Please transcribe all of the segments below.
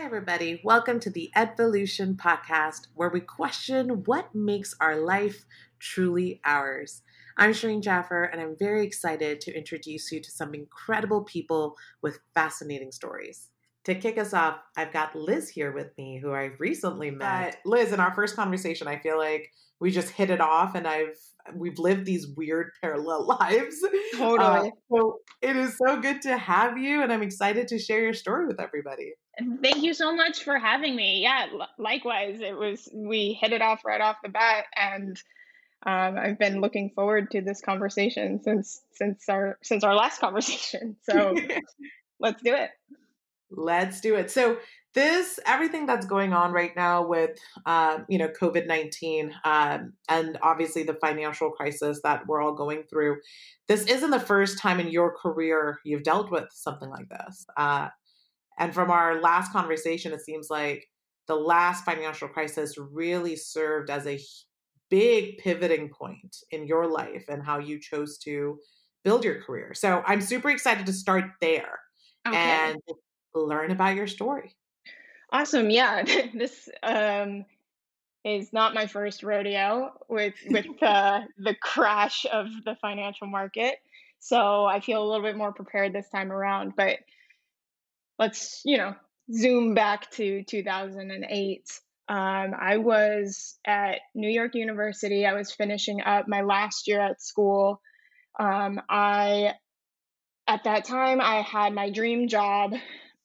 Hi, everybody. Welcome to the Evolution podcast, where we question what makes our life truly ours. I'm Shireen Jaffer, and I'm very excited to introduce you to some incredible people with fascinating stories. To kick us off, I've got Liz here with me, who I recently met. Uh, Liz, in our first conversation, I feel like we just hit it off, and I've we've lived these weird parallel lives. Totally. Uh, so it is so good to have you, and I'm excited to share your story with everybody. Thank you so much for having me. Yeah, likewise. It was we hit it off right off the bat, and um, I've been looking forward to this conversation since since our since our last conversation. So let's do it. Let's do it. So this everything that's going on right now with um, you know COVID nineteen um, and obviously the financial crisis that we're all going through. This isn't the first time in your career you've dealt with something like this. Uh, and from our last conversation, it seems like the last financial crisis really served as a big pivoting point in your life and how you chose to build your career. So I'm super excited to start there okay. and learn about your story. Awesome. Yeah. this um, is not my first rodeo with with uh, the crash of the financial market. So I feel a little bit more prepared this time around. But let's, you know, zoom back to 2008. Um, I was at New York University. I was finishing up my last year at school. Um, I, at that time, I had my dream job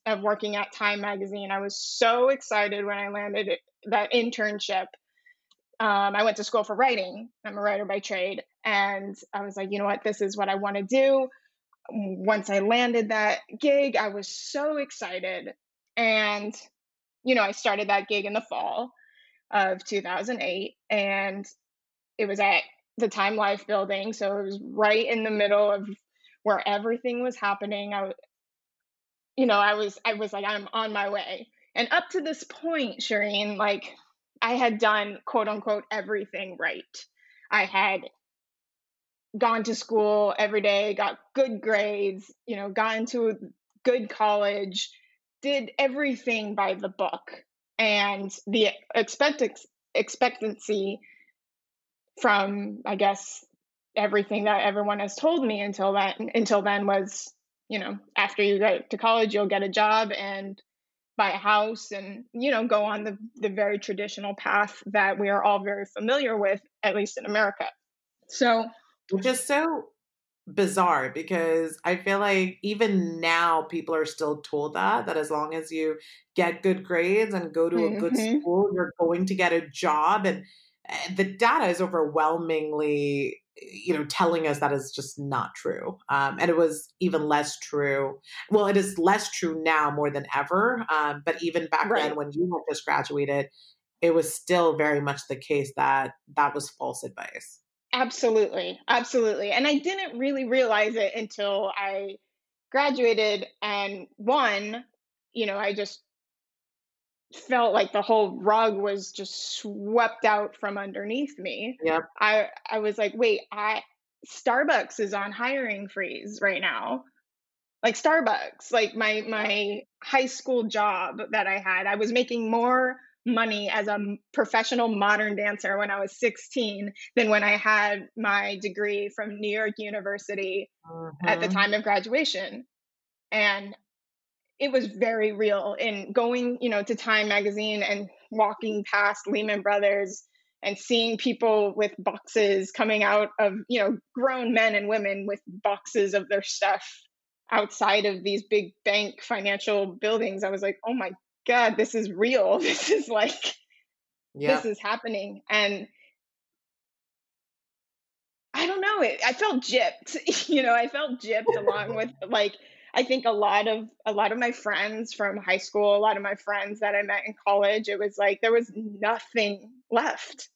of working at Time Magazine. I was so excited when I landed that internship. Um, I went to school for writing. I'm a writer by trade. And I was like, you know what? This is what I want to do. Once I landed that gig, I was so excited. And, you know, I started that gig in the fall of 2008. And it was at the Time Life building. So it was right in the middle of where everything was happening. I, you know, I was I was like, I'm on my way. And up to this point, Shireen, like I had done quote unquote everything right. I had gone to school every day, got good grades, you know, got into a good college, did everything by the book. And the expect expectancy from, I guess, everything that everyone has told me until then until then was you know, after you go to college, you'll get a job and buy a house and, you know, go on the, the very traditional path that we are all very familiar with, at least in America. So, which is so bizarre because I feel like even now people are still told that that as long as you get good grades and go to a mm-hmm. good school, you're going to get a job and eh, the data is overwhelmingly you know telling us that is just not true um, and it was even less true well it is less true now more than ever um, but even back right. then when you had just graduated it was still very much the case that that was false advice absolutely absolutely and i didn't really realize it until i graduated and one you know i just felt like the whole rug was just swept out from underneath me. Yep. I I was like, wait, I Starbucks is on hiring freeze right now. Like Starbucks, like my my high school job that I had, I was making more money as a professional modern dancer when I was 16 than when I had my degree from New York University mm-hmm. at the mm-hmm. time of graduation. And it was very real in going, you know, to Time magazine and walking past Lehman Brothers and seeing people with boxes coming out of, you know, grown men and women with boxes of their stuff outside of these big bank financial buildings. I was like, "Oh my god, this is real. This is like yep. this is happening." And I don't know, it, I felt gypped. you know, I felt gypped along with like I think a lot of a lot of my friends from high school, a lot of my friends that I met in college, it was like there was nothing left.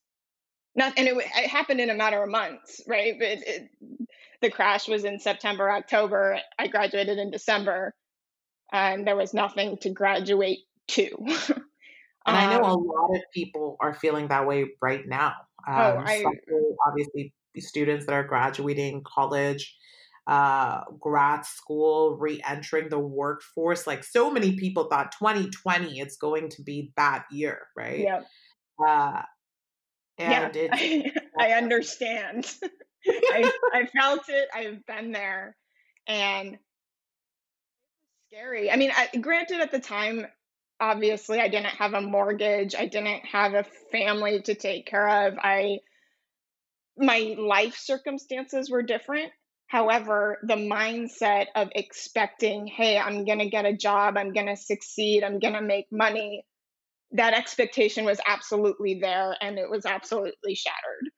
Not, and it, it happened in a matter of months, right? It, it, the crash was in September, October. I graduated in December, and there was nothing to graduate to. and I know a um lot of people are feeling that way right now. Oh, um, oh, I, obviously students that are graduating college uh, grad school, re entering the workforce. Like so many people thought 2020 it's going to be that year, right? Yeah. Uh, and yeah, I, I understand. I, I felt it. I've been there, and scary. I mean, I, granted, at the time, obviously, I didn't have a mortgage. I didn't have a family to take care of. I my life circumstances were different. However, the mindset of expecting, hey, I'm going to get a job, I'm going to succeed, I'm going to make money, that expectation was absolutely there and it was absolutely shattered.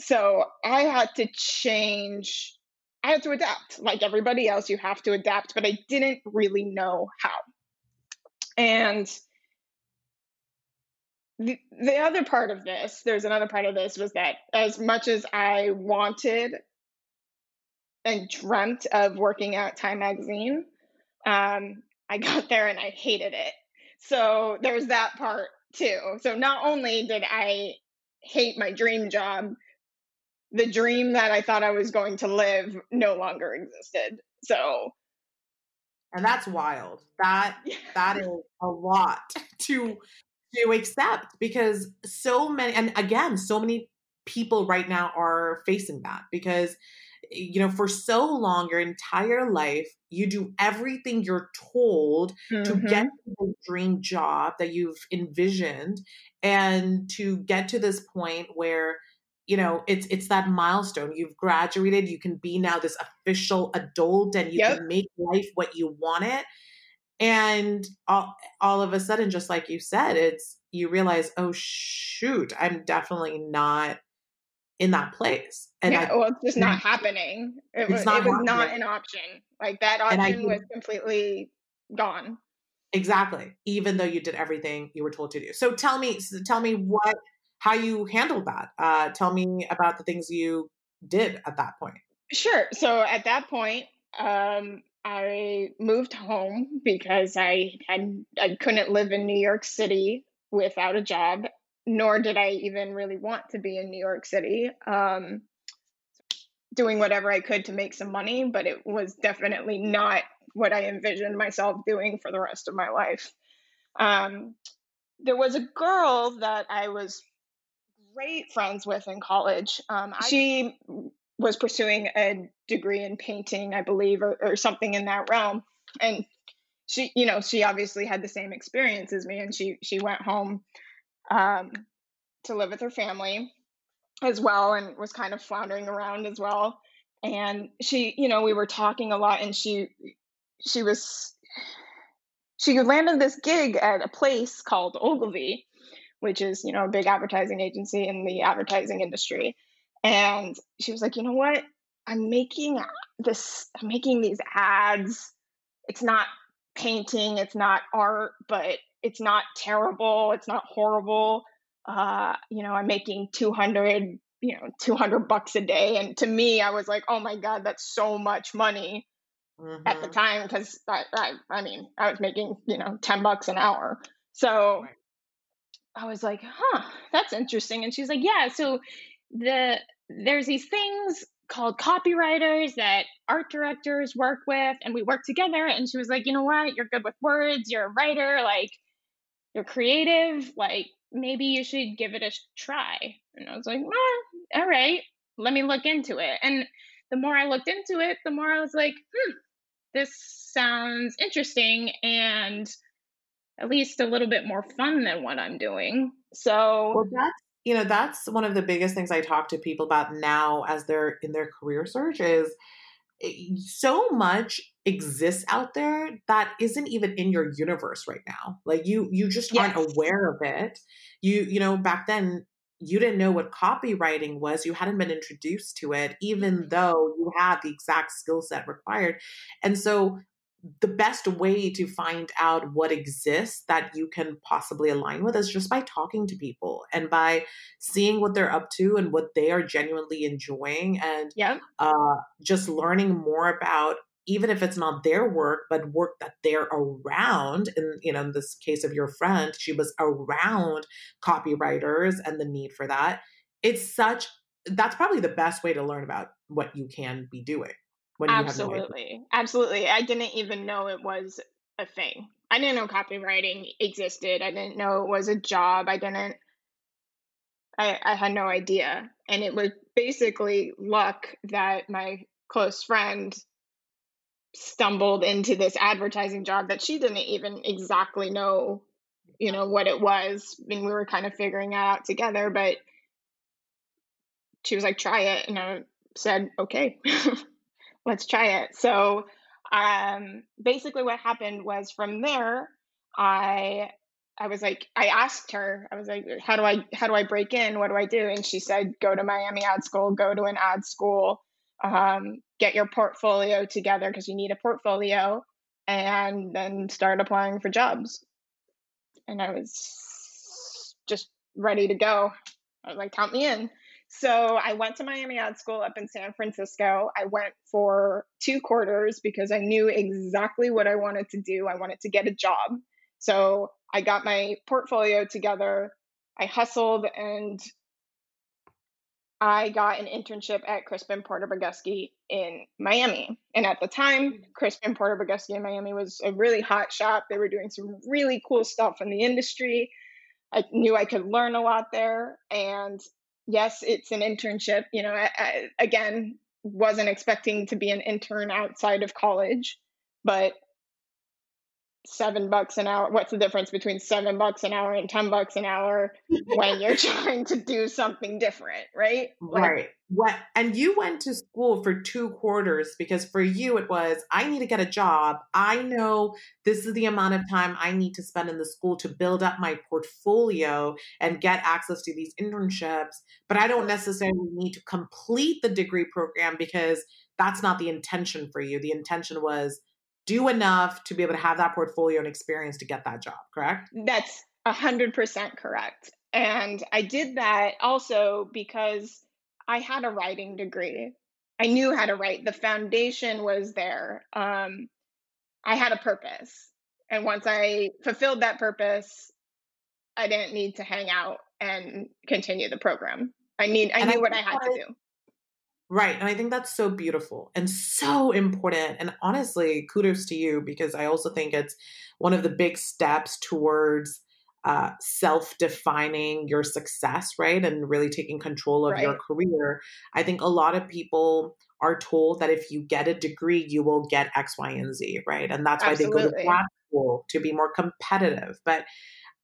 So I had to change, I had to adapt. Like everybody else, you have to adapt, but I didn't really know how. And the, the other part of this, there's another part of this, was that as much as I wanted and dreamt of working at Time Magazine, um, I got there and I hated it. So there's that part too. So not only did I hate my dream job, the dream that I thought I was going to live no longer existed. So and that's wild. That that is a lot to to accept because so many and again so many people right now are facing that because you know, for so long, your entire life, you do everything you're told mm-hmm. to get the dream job that you've envisioned and to get to this point where you know it's it's that milestone you've graduated you can be now this official adult and you yep. can make life what you want it and all, all of a sudden just like you said it's you realize oh shoot i'm definitely not in that place. And yeah, I, well, it's just not happening. It was, not, it was not an option. Like that option was completely gone. Exactly. Even though you did everything you were told to do. So tell me, tell me what, how you handled that. Uh, tell me about the things you did at that point. Sure. So at that point, um, I moved home because I had I couldn't live in New York City without a job nor did I even really want to be in New York City. Um, doing whatever I could to make some money, but it was definitely not what I envisioned myself doing for the rest of my life. Um, there was a girl that I was great friends with in college. Um, she was pursuing a degree in painting, I believe, or, or something in that realm. And she, you know, she obviously had the same experience as me, and she she went home um, to live with her family as well and was kind of floundering around as well. And she you know we were talking a lot and she she was she landed this gig at a place called ogilvy which is you know a big advertising agency in the advertising industry. And she was like you know what? I'm making this i'm making these ads. It's not painting it's not art but it's not terrible it's not horrible uh, you know i'm making 200 you know 200 bucks a day and to me i was like oh my god that's so much money mm-hmm. at the mm-hmm. time because I, I i mean i was making you know 10 bucks an hour so i was like huh that's interesting and she's like yeah so the there's these things called copywriters that art directors work with and we work together and she was like you know what you're good with words you're a writer like you're creative, like maybe you should give it a try. And I was like, all right, let me look into it. And the more I looked into it, the more I was like, hmm, this sounds interesting and at least a little bit more fun than what I'm doing. So well, that's you know that's one of the biggest things I talk to people about now as they're in their career search is so much exists out there that isn't even in your universe right now like you you just yes. aren't aware of it you you know back then you didn't know what copywriting was you hadn't been introduced to it even mm-hmm. though you had the exact skill set required and so the best way to find out what exists that you can possibly align with is just by talking to people and by seeing what they're up to and what they are genuinely enjoying and yeah. uh, just learning more about even if it's not their work but work that they're around and you know in this case of your friend she was around copywriters and the need for that it's such that's probably the best way to learn about what you can be doing absolutely absolutely i didn't even know it was a thing. I didn't know copywriting existed i didn't know it was a job i didn't I, I had no idea and it was basically luck that my close friend stumbled into this advertising job that she didn't even exactly know you know what it was I mean we were kind of figuring it out together but she was like try it and i said okay let's try it. So um, basically, what happened was from there, I I was like, I asked her, I was like, how do I how do I break in? What do I do? And she said, go to Miami Ad School, go to an ad school, um, get your portfolio together because you need a portfolio, and then start applying for jobs. And I was just ready to go. I was like, count me in. So I went to Miami Ad School up in San Francisco. I went for two quarters because I knew exactly what I wanted to do. I wanted to get a job. So I got my portfolio together. I hustled and I got an internship at Crispin Porter Bogusky in Miami. And at the time, mm. Crispin Porter Bogusky in Miami was a really hot shop. They were doing some really cool stuff in the industry. I knew I could learn a lot there. And yes, it's an internship. You know, I, I, again, wasn't expecting to be an intern outside of college, but seven bucks an hour. What's the difference between seven bucks an hour and ten bucks an hour when you're trying to do something different, right? Like, right. What? And you went to school for two quarters because for you it was I need to get a job. I know this is the amount of time I need to spend in the school to build up my portfolio and get access to these internships, but I don't necessarily need to complete the degree program because that's not the intention for you. The intention was do enough to be able to have that portfolio and experience to get that job, correct? That's 100% correct. And I did that also because I had a writing degree. I knew how to write. The foundation was there. Um, I had a purpose. And once I fulfilled that purpose, I didn't need to hang out and continue the program. I need I and knew I what I had to do. Right. And I think that's so beautiful and so important. And honestly, kudos to you because I also think it's one of the big steps towards uh, self defining your success, right? And really taking control of right. your career. I think a lot of people are told that if you get a degree, you will get X, Y, and Z, right? And that's why Absolutely. they go to grad school to be more competitive. But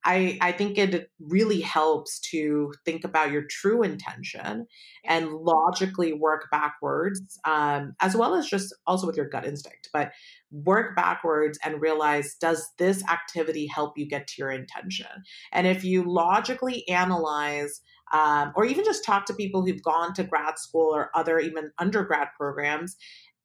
I, I think it really helps to think about your true intention and logically work backwards, um, as well as just also with your gut instinct, but work backwards and realize does this activity help you get to your intention? And if you logically analyze, um, or even just talk to people who've gone to grad school or other even undergrad programs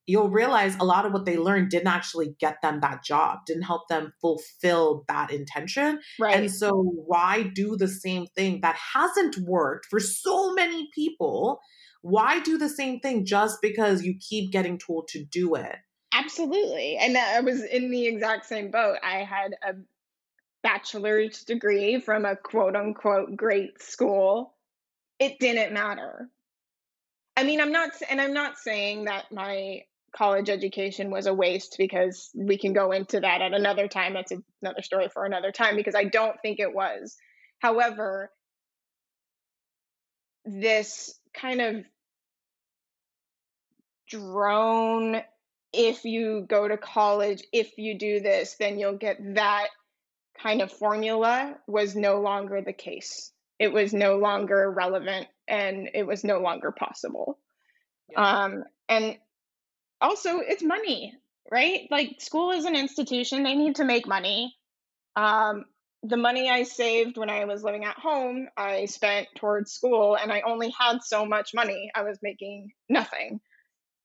you'll realize a lot of what they learned didn't actually get them that job, didn't help them fulfill that intention. Right. And so, why do the same thing that hasn't worked for so many people? Why do the same thing just because you keep getting told to do it? Absolutely. And I was in the exact same boat. I had a bachelor's degree from a quote unquote great school. It didn't matter. I mean, I'm not, and I'm not saying that my college education was a waste because we can go into that at another time. That's another story for another time because I don't think it was. However, this kind of drone if you go to college, if you do this, then you'll get that kind of formula was no longer the case. It was no longer relevant and it was no longer possible. Yeah. Um, and also it's money, right? Like school is an institution, they need to make money. Um, the money I saved when I was living at home, I spent towards school, and I only had so much money. I was making nothing.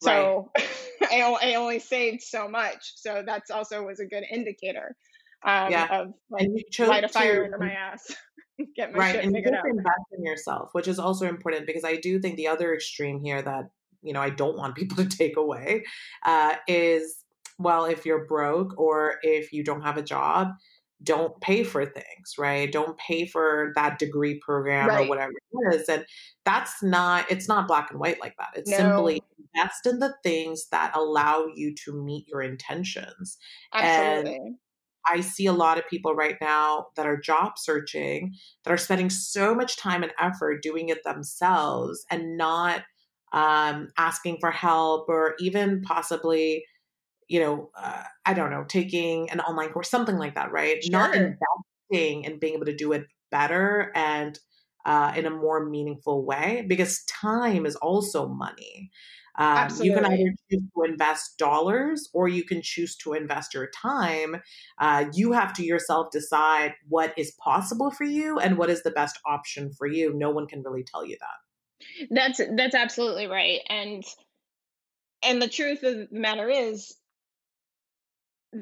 So right. I, I only saved so much. So that's also was a good indicator um, yeah. of like light a fire to, under my ass. Get my right, and you to invest in yourself, which is also important because I do think the other extreme here that you know I don't want people to take away uh, is well if you're broke or if you don't have a job don't pay for things, right? Don't pay for that degree program right. or whatever it is. And that's not, it's not black and white like that. It's no. simply invest in the things that allow you to meet your intentions. Absolutely. And I see a lot of people right now that are job searching that are spending so much time and effort doing it themselves and not um, asking for help or even possibly you know, uh, I don't know, taking an online course, something like that, right? Sure. Not investing and being able to do it better and uh, in a more meaningful way because time is also money. Um, you can either choose to invest dollars or you can choose to invest your time. Uh, you have to yourself decide what is possible for you and what is the best option for you. No one can really tell you that. That's that's absolutely right, and and the truth of the matter is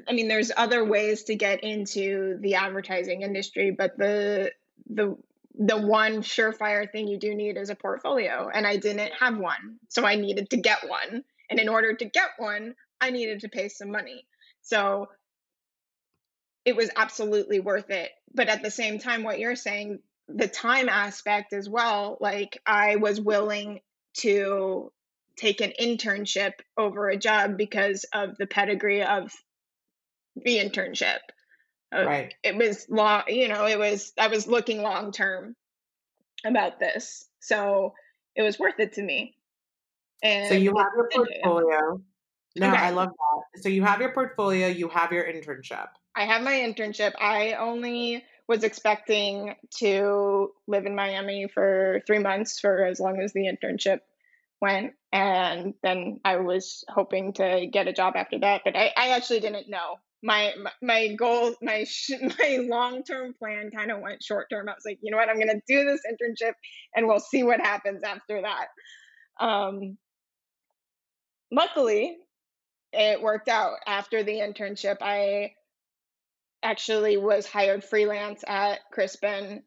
I mean, there's other ways to get into the advertising industry, but the the the one surefire thing you do need is a portfolio, and I didn't have one, so I needed to get one. And in order to get one, I needed to pay some money. So it was absolutely worth it. But at the same time, what you're saying, the time aspect as well, like I was willing to take an internship over a job because of the pedigree of the internship. Right. It was long, you know, it was, I was looking long term about this. So it was worth it to me. And so you have your portfolio. No, okay. I love that. So you have your portfolio, you have your internship. I have my internship. I only was expecting to live in Miami for three months for as long as the internship went. And then I was hoping to get a job after that. But I, I actually didn't know my my goal my my long term plan kind of went short term. I was like, you know what, I'm gonna do this internship, and we'll see what happens after that. Um, luckily, it worked out. After the internship, I actually was hired freelance at Crispin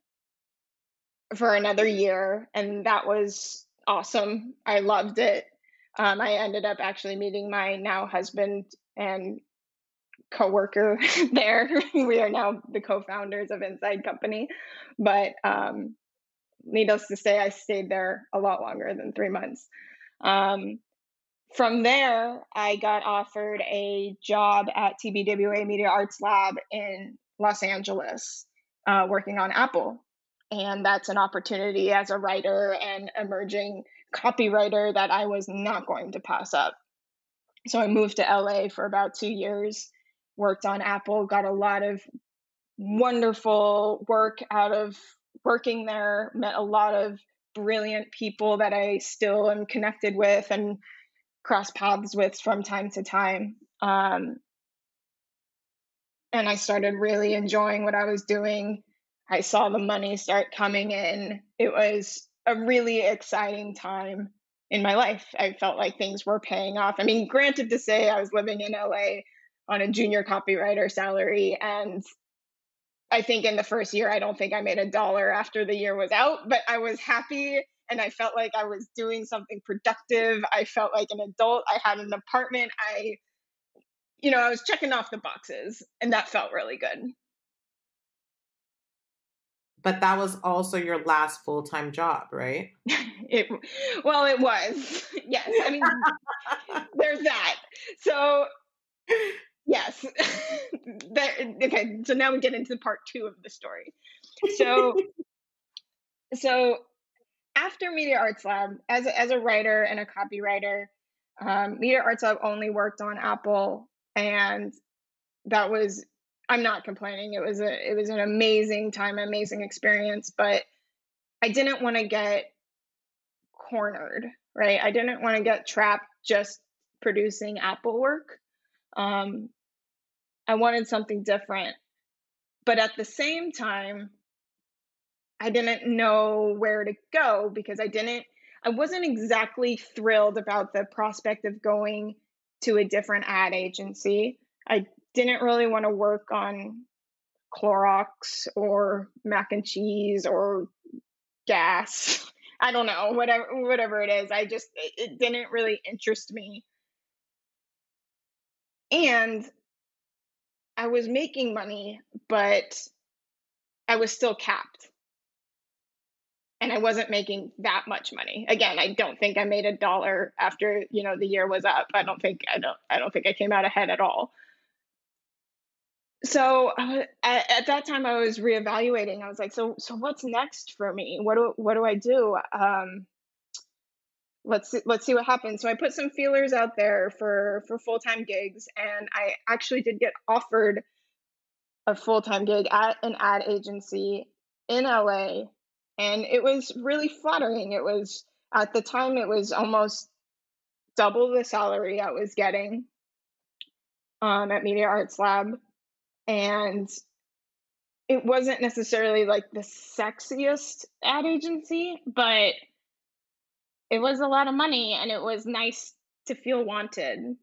for another year, and that was awesome. I loved it. Um, I ended up actually meeting my now husband and coworker there. we are now the co-founders of Inside Company, but um, needless to say, I stayed there a lot longer than three months. Um, from there, I got offered a job at TBWA Media Arts Lab in Los Angeles, uh, working on Apple. And that's an opportunity as a writer and emerging copywriter that I was not going to pass up. So I moved to LA for about two years worked on Apple, got a lot of wonderful work out of working there, met a lot of brilliant people that I still am connected with and cross paths with from time to time. Um, and I started really enjoying what I was doing. I saw the money start coming in. It was a really exciting time in my life. I felt like things were paying off. I mean, granted to say I was living in LA on a junior copywriter salary. And I think in the first year, I don't think I made a dollar after the year was out, but I was happy and I felt like I was doing something productive. I felt like an adult. I had an apartment. I, you know, I was checking off the boxes and that felt really good. But that was also your last full time job, right? it, well, it was. Yes. I mean, there's that. So Yes. that, okay, so now we get into the part two of the story. So, so after Media Arts Lab, as a, as a writer and a copywriter, um, Media Arts Lab only worked on Apple, and that was I'm not complaining. It was a it was an amazing time, amazing experience, but I didn't want to get cornered, right? I didn't want to get trapped just producing Apple work. Um, I wanted something different. But at the same time, I didn't know where to go because I didn't, I wasn't exactly thrilled about the prospect of going to a different ad agency. I didn't really want to work on Clorox or mac and cheese or gas. I don't know, whatever whatever it is. I just it, it didn't really interest me. And I was making money, but I was still capped. And I wasn't making that much money. Again, I don't think I made a dollar after, you know, the year was up. I don't think I don't I don't think I came out ahead at all. So uh, at, at, that time, I was reevaluating. I was like, so so what's next for me? What do what do I do? Um, let's see, let's see what happens. So I put some feelers out there for for full time gigs, and I actually did get offered a full time gig at an ad agency in LA, and it was really flattering. It was at the time it was almost double the salary I was getting um, at Media Arts Lab, and it wasn't necessarily like the sexiest ad agency, but it was a lot of money and it was nice to feel wanted.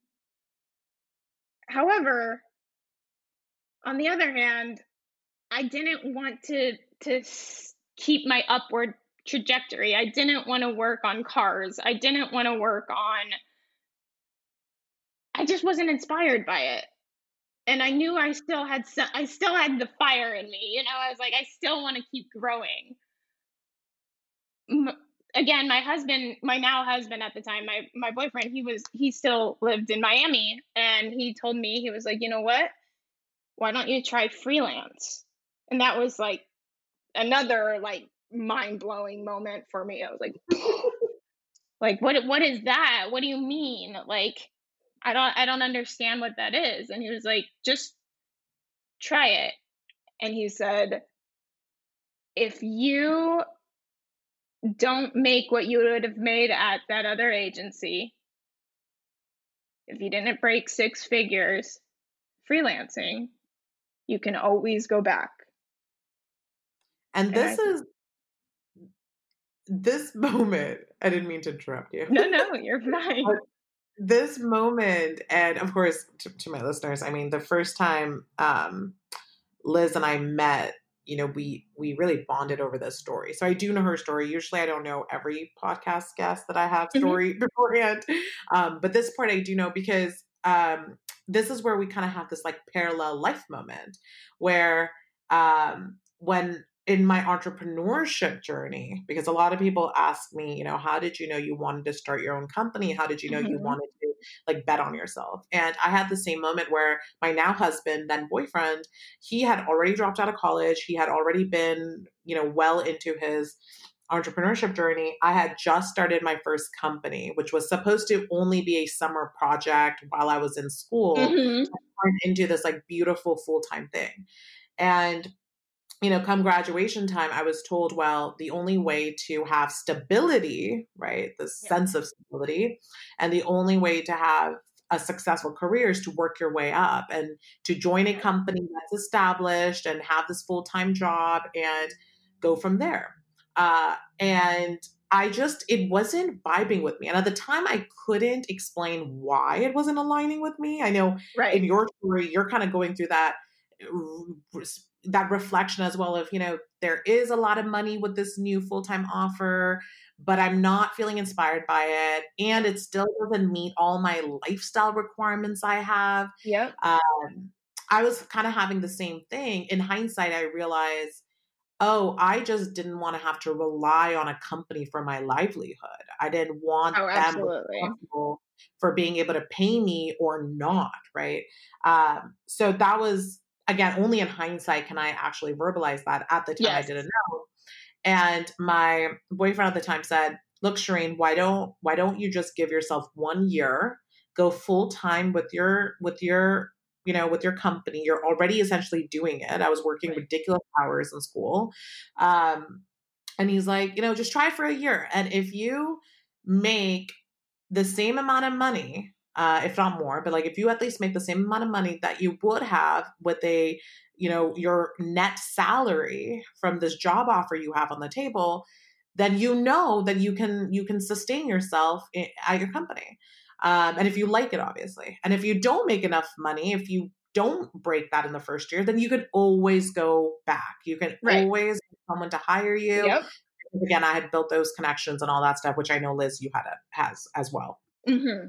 However, on the other hand, I didn't want to to keep my upward trajectory. I didn't want to work on cars. I didn't want to work on I just wasn't inspired by it. And I knew I still had some, I still had the fire in me. You know, I was like I still want to keep growing again, my husband, my now husband at the time, my my boyfriend, he was he still lived in Miami and he told me he was like, "You know what? Why don't you try freelance?" And that was like another like mind-blowing moment for me. I was like like what what is that? What do you mean? Like I don't I don't understand what that is. And he was like, "Just try it." And he said, "If you don't make what you would have made at that other agency. If you didn't break six figures freelancing, you can always go back. And, and this I, is this moment. I didn't mean to interrupt you. No, no, you're fine. this moment, and of course, to, to, my listeners, I mean, the first time um, Liz and I met you know we we really bonded over this story so i do know her story usually i don't know every podcast guest that i have mm-hmm. story mm-hmm. beforehand um, but this part i do know because um, this is where we kind of have this like parallel life moment where um, when in my entrepreneurship journey because a lot of people ask me you know how did you know you wanted to start your own company? How did you know mm-hmm. you wanted to like bet on yourself? And i had the same moment where my now husband then boyfriend he had already dropped out of college. He had already been you know well into his entrepreneurship journey. I had just started my first company which was supposed to only be a summer project while i was in school mm-hmm. into this like beautiful full-time thing. And you know, come graduation time, I was told, well, the only way to have stability, right, the yeah. sense of stability, and the only way to have a successful career is to work your way up and to join a company that's established and have this full time job and go from there. Uh, and I just, it wasn't vibing with me. And at the time, I couldn't explain why it wasn't aligning with me. I know right. in your story, you're kind of going through that that reflection as well of you know there is a lot of money with this new full-time offer but i'm not feeling inspired by it and it still doesn't meet all my lifestyle requirements i have. Yeah um, i was kind of having the same thing. In hindsight i realized oh i just didn't want to have to rely on a company for my livelihood. I didn't want oh, them for being able to pay me or not right? Um, so that was again, only in hindsight can I actually verbalize that. At the time, yes. I didn't know. And my boyfriend at the time said, "Look, Shireen, why don't why don't you just give yourself one year, go full time with your with your you know with your company? You're already essentially doing it. I was working right. ridiculous hours in school." Um, and he's like, you know, just try for a year, and if you make the same amount of money uh, if not more. But like if you at least make the same amount of money that you would have with a, you know, your net salary from this job offer you have on the table, then you know that you can you can sustain yourself in, at your company. Um, and if you like it, obviously. And if you don't make enough money, if you don't break that in the first year, then you could always go back. You can right. always someone to hire you. Yep. Again, I had built those connections and all that stuff, which I know Liz, you had a, has as well. Mm-hmm.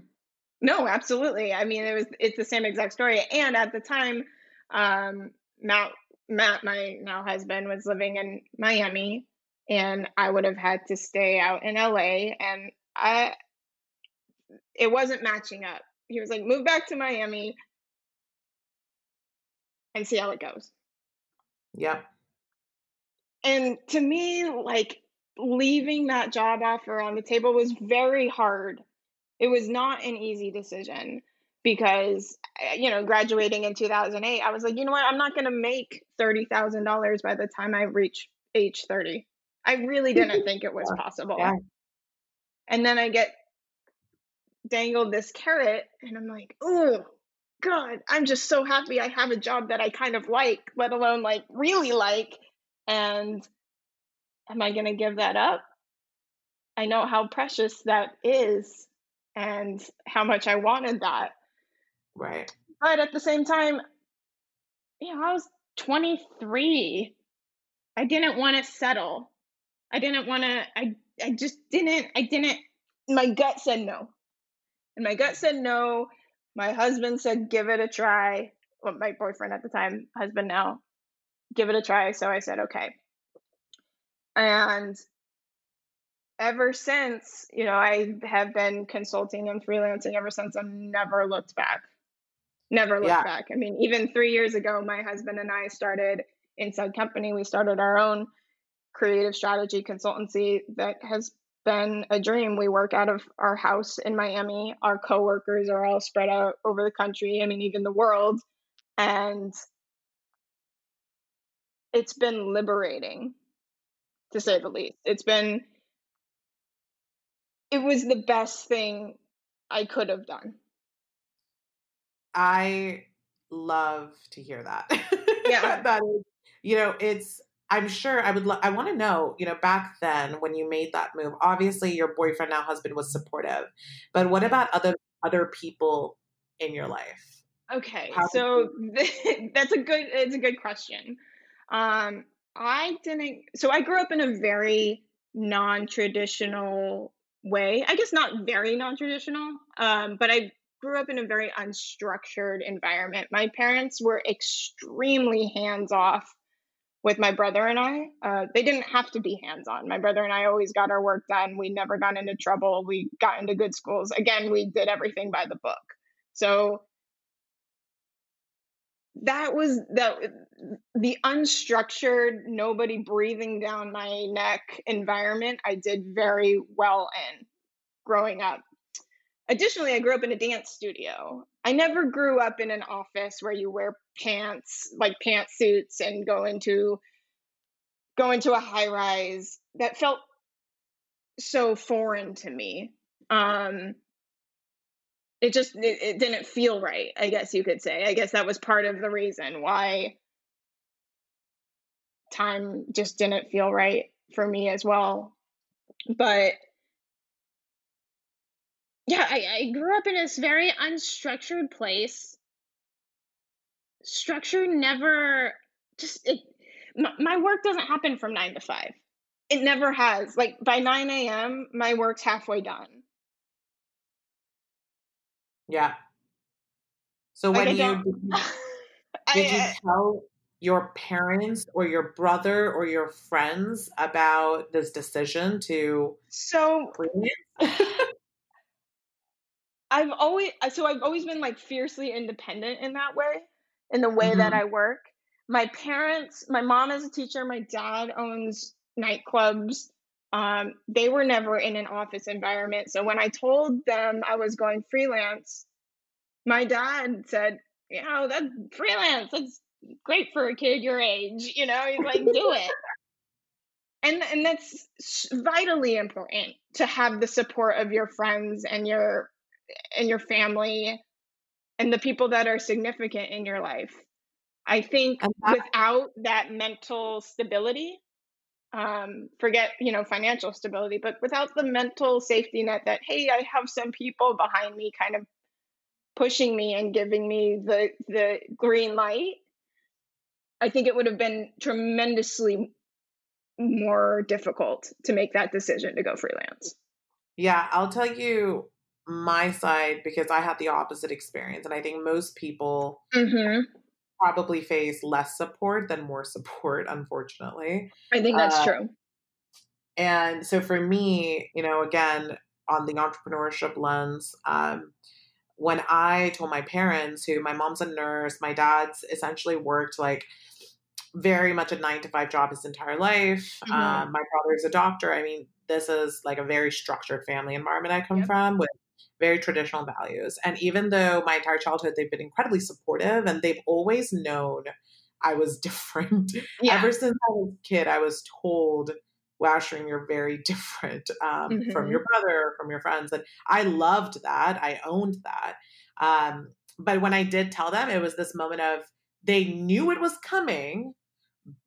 No, absolutely. I mean, it was it's the same exact story. And at the time, Um, Matt, Matt, my now husband, was living in Miami, and I would have had to stay out in LA, and I, it wasn't matching up. He was like, "Move back to Miami and see how it goes." Yep. And to me, like leaving that job offer on the table was very hard. It was not an easy decision because eh, you know graduating in 2008 i was like you know what? I'm not going to make $30000 by the time i reach age 30 i really didn't think it was possible. Yeah. and then i get dangled this carrot and i'm like oh god i'm just so happy i have a job that i kind of like let alone like really like and am i going to give that up? I know how precious that is and how much i wanted that Right. But at the same time, you know, I was 23. I didn't want to settle. I didn't want to, I, I just didn't, I didn't, my gut said no. And my gut said no. My husband said, give it a try. Well, my boyfriend at the time, husband now, give it a try. So I said, okay. And ever since, you know, I have been consulting and freelancing ever since. I've never looked back never looked yeah. back. I mean, even three years ago, my husband and I started Inside Company. We started our own creative strategy consultancy that has been a dream. We work out of our house in Miami. Our coworkers are all spread out over the country. I mean, even the world. And it's been liberating, to say the least. It's been, it was the best thing I could have done. I love to hear that. Yeah. that is, you know, it's, I'm sure I would, lo- I want to know, you know, back then when you made that move, obviously your boyfriend, now husband was supportive, but what about other, other people in your life? Okay. How so that's a good, it's a good question. Um, I didn't, so I grew up in a very non traditional way. I guess not very non traditional, um, but I grew up in a very unstructured environment. My parents were extremely hands off with my brother and I. Uh, they didn't have to be hands on. My brother and I always got our work done. We never got into trouble. We got into good schools. Again, we did everything by the book. So that was the the unstructured nobody breathing down my neck environment i did very well in growing up Additionally, I grew up in a dance studio. I never grew up in an office where you wear pants, like pantsuits, and go into go into a high rise. That felt so foreign to me. Um, it just it, it didn't feel right. I guess you could say. I guess that was part of the reason why time just didn't feel right for me as well. But yeah, I, I grew up in this very unstructured place. Structure never just it. My, my work doesn't happen from nine to five. It never has. Like by nine a.m., my work's halfway done. Yeah. So when like you did, you, did you tell your parents or your brother or your friends about this decision to so I've always so I've always been like fiercely independent in that way, in the way mm-hmm. that I work. My parents, my mom is a teacher, my dad owns nightclubs. Um, they were never in an office environment. So when I told them I was going freelance, my dad said, you know, that's freelance. That's great for a kid your age. You know, he's like, do it. And, and that's vitally important to have the support of your friends and your and your family and the people that are significant in your life. I think without that mental stability, um, forget you know financial stability, but without the mental safety net that hey, I have some people behind me, kind of pushing me and giving me the the green light, I think it would have been tremendously more difficult to make that decision to go freelance. Yeah, I'll tell you my side because I had the opposite experience. And I think most people, mm-hmm. Probably face less support than more support, unfortunately. I think that's uh, true. And so for me, you know, again, on the entrepreneurship lens, um, when I told my parents, who my mom's a nurse, my dad's essentially worked like very much a nine to five job his entire life. Mm-hmm. Um, my brother's a doctor. I mean, this is like a very structured family environment I come yep. from with very traditional values. And even though my entire childhood they've been incredibly supportive and they've always known I was different. Yeah. Ever since I was a kid, I was told, wow, Shireen, you're very different um, mm-hmm. from your brother, from your friends. And I loved that. I owned that. Um, but when I did tell them, it was this moment of they knew it was coming,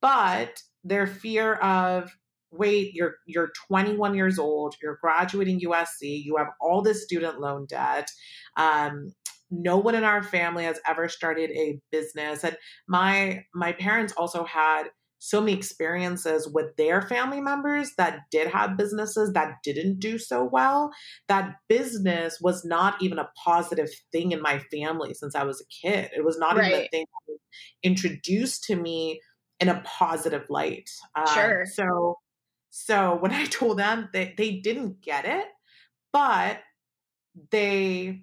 but their fear of wait you're you're 21 years old you're graduating usc you have all this student loan debt um, no one in our family has ever started a business and my my parents also had so many experiences with their family members that did have businesses that didn't do so well that business was not even a positive thing in my family since i was a kid. It was not right. even a thing that was introduced to me in a positive light. Um, sure. so so when I told them that they didn't get it, but they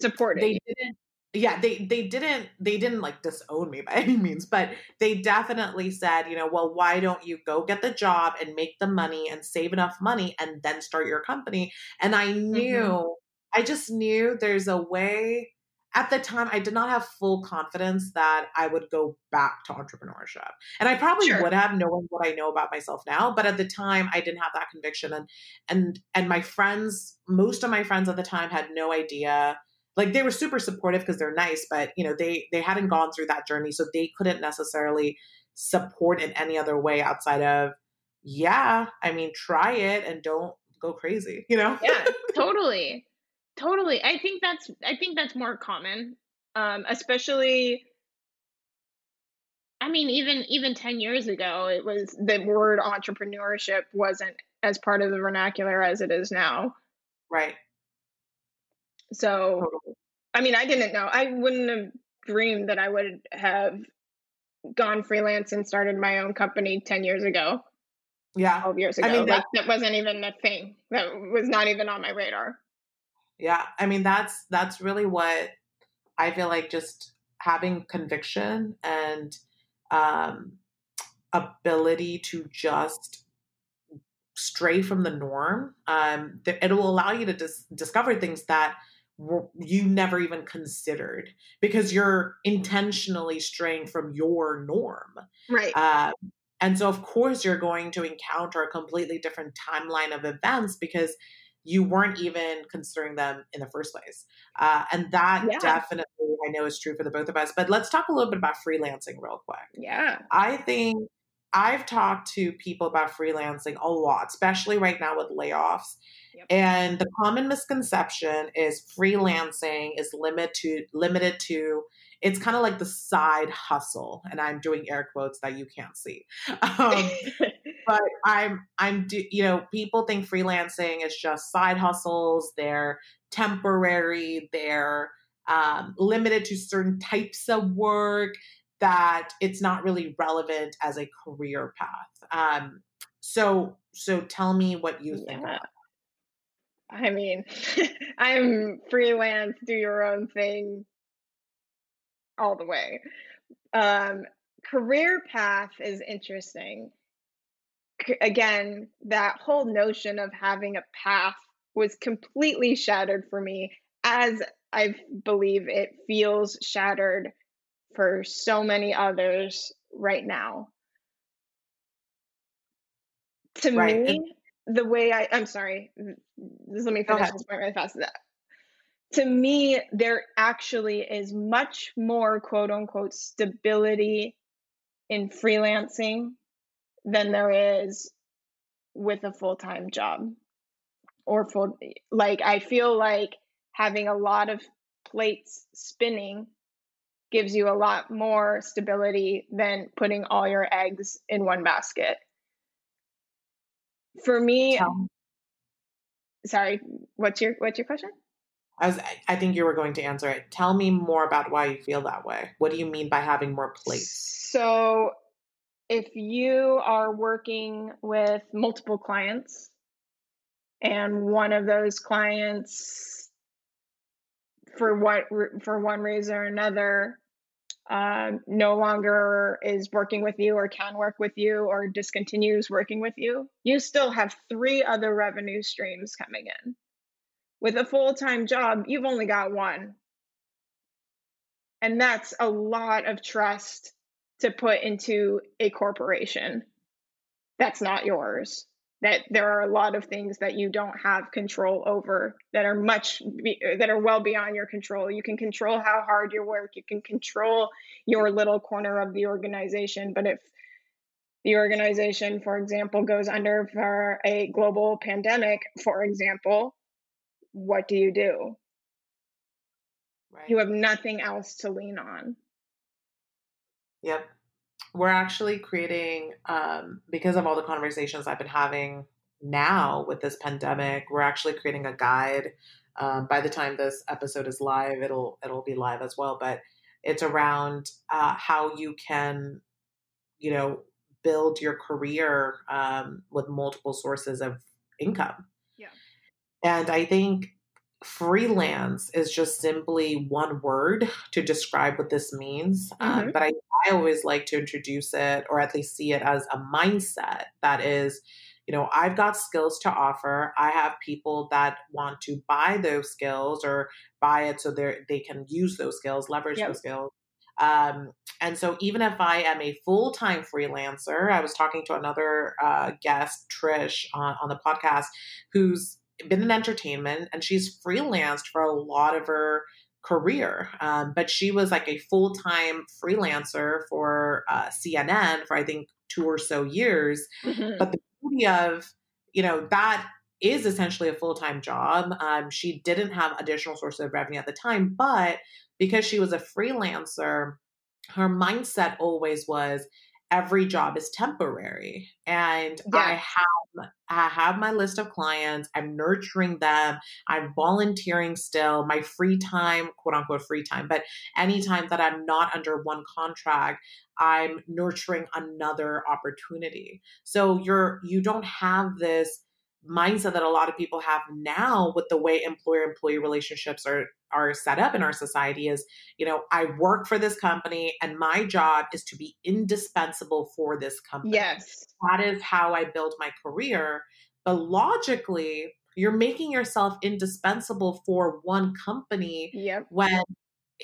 supported. They didn't. Yeah, they they didn't they didn't like disown me by any means, but they definitely said, you know, well, why don't you go get the job and make the money and save enough money and then start your company? And I knew, mm-hmm. I just knew there's a way at the time I did not have full confidence that I would go back to entrepreneurship. And I probably sure. would have knowing what I know about myself now, but at the time I didn't have that conviction and and and my friends, most of my friends at the time had no idea. Like they were super supportive because they're nice, but you know, they they hadn't gone through that journey so they couldn't necessarily support in any other way outside of yeah, I mean, try it and don't go crazy, you know? Yeah, totally. Totally. I think that's I think that's more common. Um, especially I mean even even 10 years ago it was the word entrepreneurship wasn't as part of the vernacular as it is now. Right. So totally. I mean I didn't know. I wouldn't have dreamed that I would have gone freelance and started my own company 10 years ago. Yeah. 12 years ago. I mean, that, like, that wasn't even a thing. That was not even on my radar. Yeah. I mean, that's that's really what I feel like just having conviction and um, ability to just stray from the norm. Um, it will allow you to dis- discover things that you never even considered because you're intentionally straying from your norm. Right. Uh, and so, of course, you're going to encounter a completely different timeline of events because you weren't even considering them in the first place. Uh, and that yeah. definitely, I know, is true for the both of us. But let's talk a little bit about freelancing real quick. Yeah. I think I've talked to people about freelancing a lot, especially right now with layoffs. Yep. And the common misconception is freelancing is limited to limited to it's kind of like the side hustle and i'm doing air quotes that you can't see um, but i'm i'm do, you know people think freelancing is just side hustles they're temporary they're um, limited to certain types of work that it's not really relevant as a career path um, so so tell me what you think yeah. I mean, I'm freelance, do your own thing, all the way. Um, career path is interesting. Again, that whole notion of having a path was completely shattered for me, as I believe it feels shattered for so many others right now. To right. me, the way I, I'm sorry, just let me finish this point really fast. That to me, there actually is much more quote unquote stability in freelancing than there is with a full time job or full. Like, I feel like having a lot of plates spinning gives you a lot more stability than putting all your eggs in one basket. For me, sorry, what's your what's your question? I was I think you were going to answer it. Tell me more about why you feel that way. What do you mean by having more plates? So if you are working with multiple clients and one of those clients for what for one reason or another um, no longer is working with you or can work with you or discontinues working with you, you still have three other revenue streams coming in. With a full time job, you've only got one. And that's a lot of trust to put into a corporation that's not yours that there are a lot of things that you don't have control over that are much that are well beyond your control. You can control how hard you work. You can control your little corner of the organization. But if the organization for example goes under for a global pandemic for example what do you do? Right. you have nothing else to lean on yep we're actually creating um, because of all the conversations I've been having now with this pandemic. We're actually creating a guide. Um, by the time this episode is live, it'll it'll be live as well. But it's around uh, how you can, you know, build your career um, with multiple sources of income. Yeah. And I think freelance is just simply one word to describe what this means. Um, mm-hmm. Um, but I, I always like to introduce it or at least see it as a mindset that is, you know, I've got skills to offer. I have people that want to buy those skills or buy it so they they can use those skills, leverage yep. those skills. Um, and so even if I am a full time freelancer, I was talking to another uh, guest, Trish, on, on the podcast, who's been in entertainment and she's freelanced for a lot of her career. Um, but she was like a full time freelancer for uh, CNN for I think two or so years. Mm-hmm. But the beauty of, you know, that is essentially a full time job. Um, she didn't have additional sources of revenue at the time, but because she was a freelancer, her mindset always was every job is temporary and yeah. i have i have my list of clients i'm nurturing them i'm volunteering still my free time quote unquote free time but anytime that i'm not under one contract i'm nurturing another opportunity so you're you don't have this mindset that a lot of people have now with the way employer employee relationships are are set up in our society is you know i work for this company and my job is to be indispensable for this company. Yes. That is how i build my career. But logically you're making yourself indispensable for one company yep. when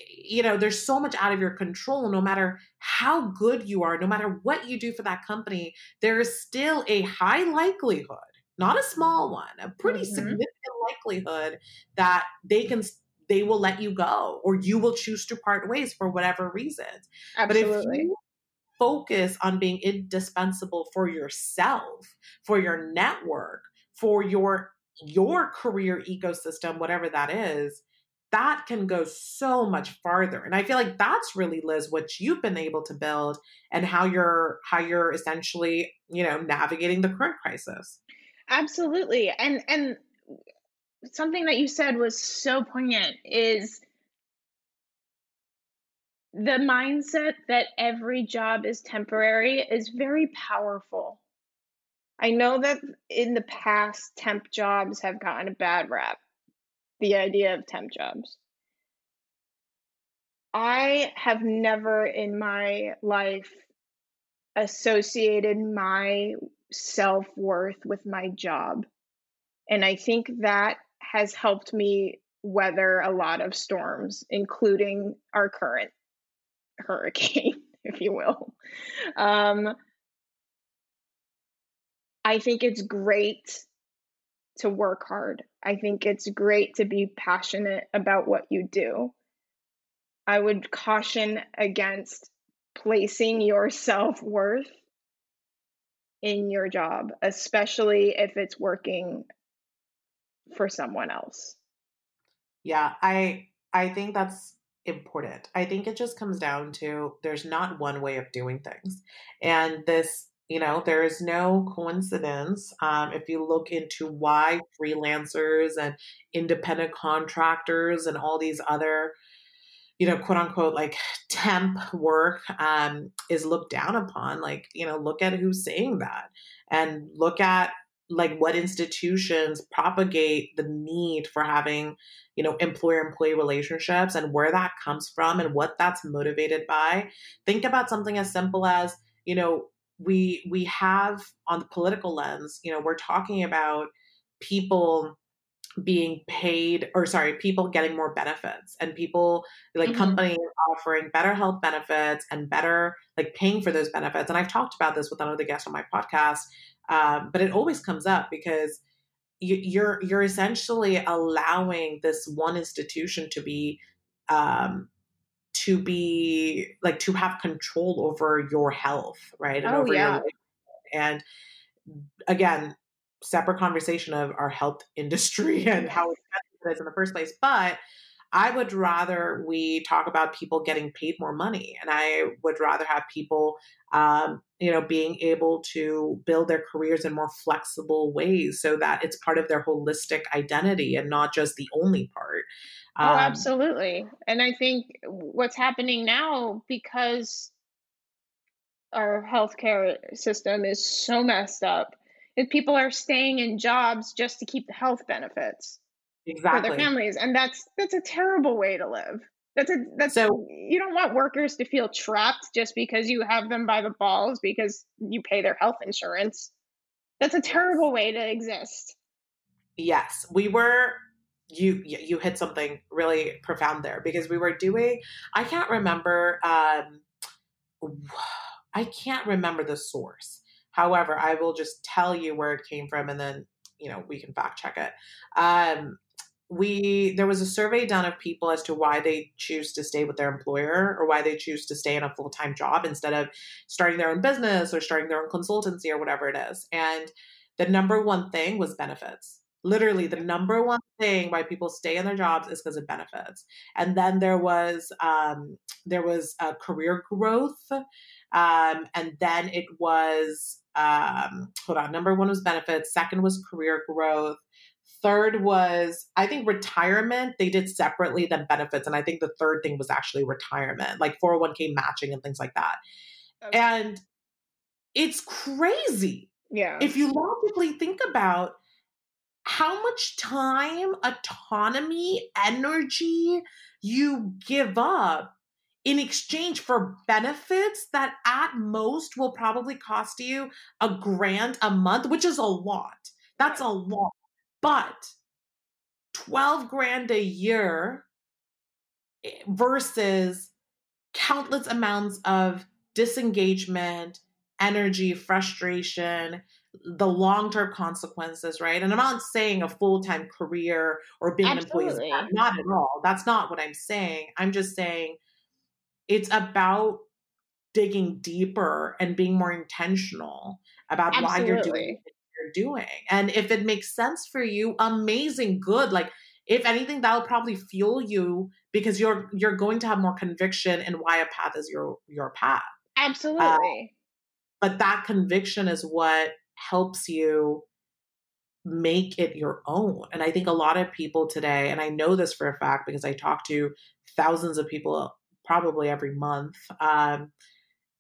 you know there's so much out of your control. No matter how good you are no matter what you do for that company there is still a high likelihood not a small one, a pretty mm-hmm. significant likelihood that they can they will let you go or you will choose to part ways for whatever reasons. Absolutely. But if you focus on being indispensable for yourself, for your network, for your your career ecosystem, whatever that is, that can go so much farther. And I feel like that's really Liz what you've been able to build and how you're how you're essentially, you know, navigating the current crisis. Absolutely. And and something that you said was so poignant is the mindset that every job is temporary is very powerful. I know that in the past, temp jobs have gotten a bad rap. The idea of temp jobs. I have never in my life associated my self worth with my job. And I think that has helped me weather a lot of storms, including our current hurricane, if you will. Um, I think it's great to work hard. I think it's great to be passionate about what you do. I would caution against placing your self worth in your job, especially if it's working for someone else. Yeah, I I think that's important. I think it just comes down to there's not one way of doing things. And this, You know, there is no coincidence. Um, if you look into why freelancers and independent contractors and all these other, you know, quote unquote, like temp work um, is looked down upon, like, you know, look at who's saying that and look at like what institutions propagate the need for having you know employer employee relationships and where that comes from and what that's motivated by. Think about something as simple as you know we we have on the political lens you know we're talking about people being paid or sorry people getting more benefits and people like mm-hmm. companies offering better health benefits and better like paying for those benefits and i've talked about this with another guest on my podcast um, but it always comes up because you, you're you're essentially allowing this one institution to be um, to be like to have control over your health, right? And oh, over yeah. your and again, separate conversation of our health industry and how it is in the first place. But I would rather we talk about people getting paid more money, and I would rather have people, um, you know, being able to build their careers in more flexible ways, so that it's part of their holistic identity and not just the only part. Um, oh, absolutely. And I think what's happening now because our healthcare system is so messed up is people are staying in jobs just to keep the health benefits exactly. for their families, and that's that's a terrible way to live. That's a that's so you don't want workers to feel trapped just because you have them by the balls because you pay their health insurance. That's a terrible way to exist. Yes, we were you you hit something really profound there because we were doing I can't remember um I can't remember the source. However, I will just tell you where it came from and then you know we can fact check it. Um we there was a survey done of people as to why they choose to stay with their employer or why they choose to stay in a full-time job instead of starting their own business or starting their own consultancy or whatever it is. And the number one thing was benefits. Literally the number one thing why people stay in their jobs is because of benefits. And then there was um, there was a career growth um, and then it was um, hold on number one was benefits second was career growth Third was, I think, retirement. They did separately than benefits. And I think the third thing was actually retirement, like 401k matching and things like that. Okay. And it's crazy. Yeah. If you logically think about how much time, autonomy, energy you give up in exchange for benefits that at most will probably cost you a grand a month, which is a lot. That's a lot. But 12 grand a year eh, versus countless amounts of disengagement, energy, frustration, the long term consequences, right? And I'm not saying a full time career or being Absolutely. an employee, not at all. That's not what I'm saying. I'm just saying it's about digging deeper and being more intentional about Absolutely. why you're doing it you're doing. And if it makes sense for you, amazing, good. Like if anything, that'll probably fuel you because you're you're going to have more conviction in why a path is your your path. Absolutely. Uh, but that conviction is what helps you make it your own. And I think a lot of people today, and I know this for a fact because I talk to thousands of people probably every month. Um,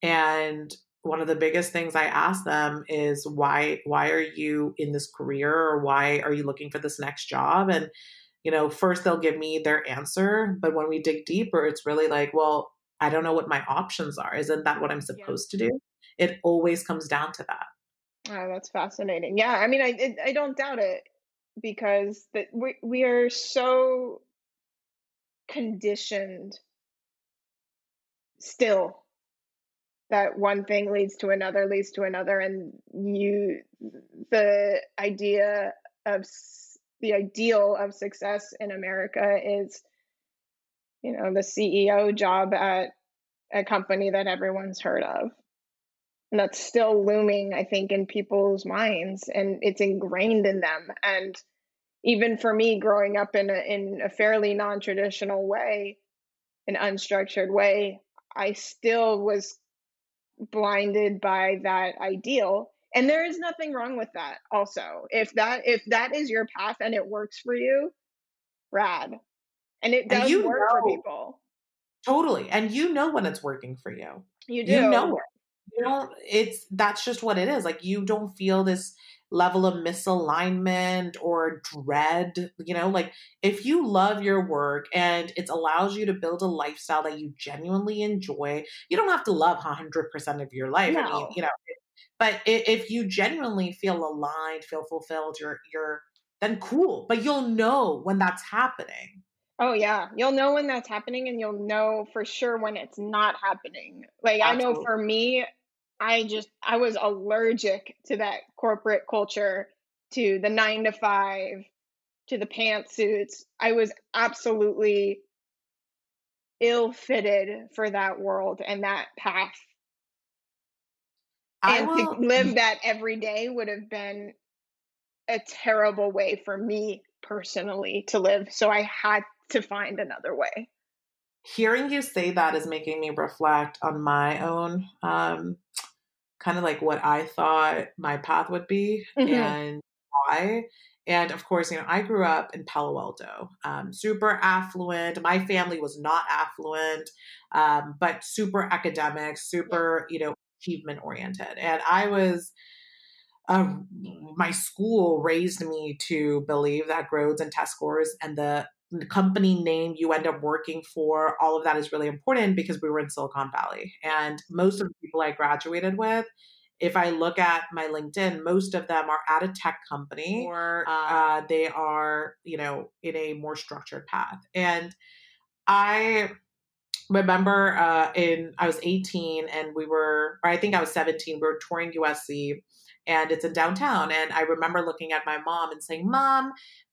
and one of the biggest things I ask them is why why are you in this career? Or why are you looking for this next job? And you know first they'll give me their answer but when we dig deeper it's really like well I don't know what my options are. Isn't that what I'm supposed yeah. to do? It always comes down to that. Oh that's fascinating. Yeah I mean I it, I don't doubt it because that we we are so conditioned still that one thing leads to another leads to another and you the idea of the ideal of success in america is you know the ceo job at a company that everyone's heard of. And that's still looming i think in people's minds and it's ingrained in them. And even for me growing up in a in a fairly non-traditional way an unstructured way i still was blinded by that ideal. And there is nothing wrong with that also. If that if that is your path and it works for you rad. And it does and work know, for people. Totally. And you know when it's working for you. You do you know it you don't it's that's just what it is. Like you don't feel this level of misalignment or dread you know like if you love your work and it allows you to build a lifestyle that you genuinely enjoy you don't have to love 100% of your life no. i mean you know but if you genuinely feel aligned, feel fulfilled, you're you're then cool. But you'll know when that's happening. Oh yeah, you'll know when that's happening, and you'll know for sure when it's not happening. Like Absolutely. I know for me, I just I was allergic to that corporate culture, to the nine to five, to the pantsuits. I was absolutely ill fitted for that world and that path and will, to live that every day would have been a terrible way for me personally to live. So I had to find another way. Hearing you say that is making me reflect on my own um, kind of like what I thought my path would be mm-hmm. and why. And of course, you know, I grew up in Palo Alto, um, super affluent. My family was not affluent, um, but super academic, super, you know, achievement oriented. And I was, uh, my school raised me to believe that grades and test scores and the company name you end up working for, all of that is really important because we were in Silicon Valley. And most of the people I graduated with, if I look at my LinkedIn, most of them are at a tech company or uh, they are, you know, in a more structured path. And I remember uh, in I was 18 and we were, or I think I was 17. We were touring USC, and it's in downtown. And I remember looking at my mom and saying, "Mom,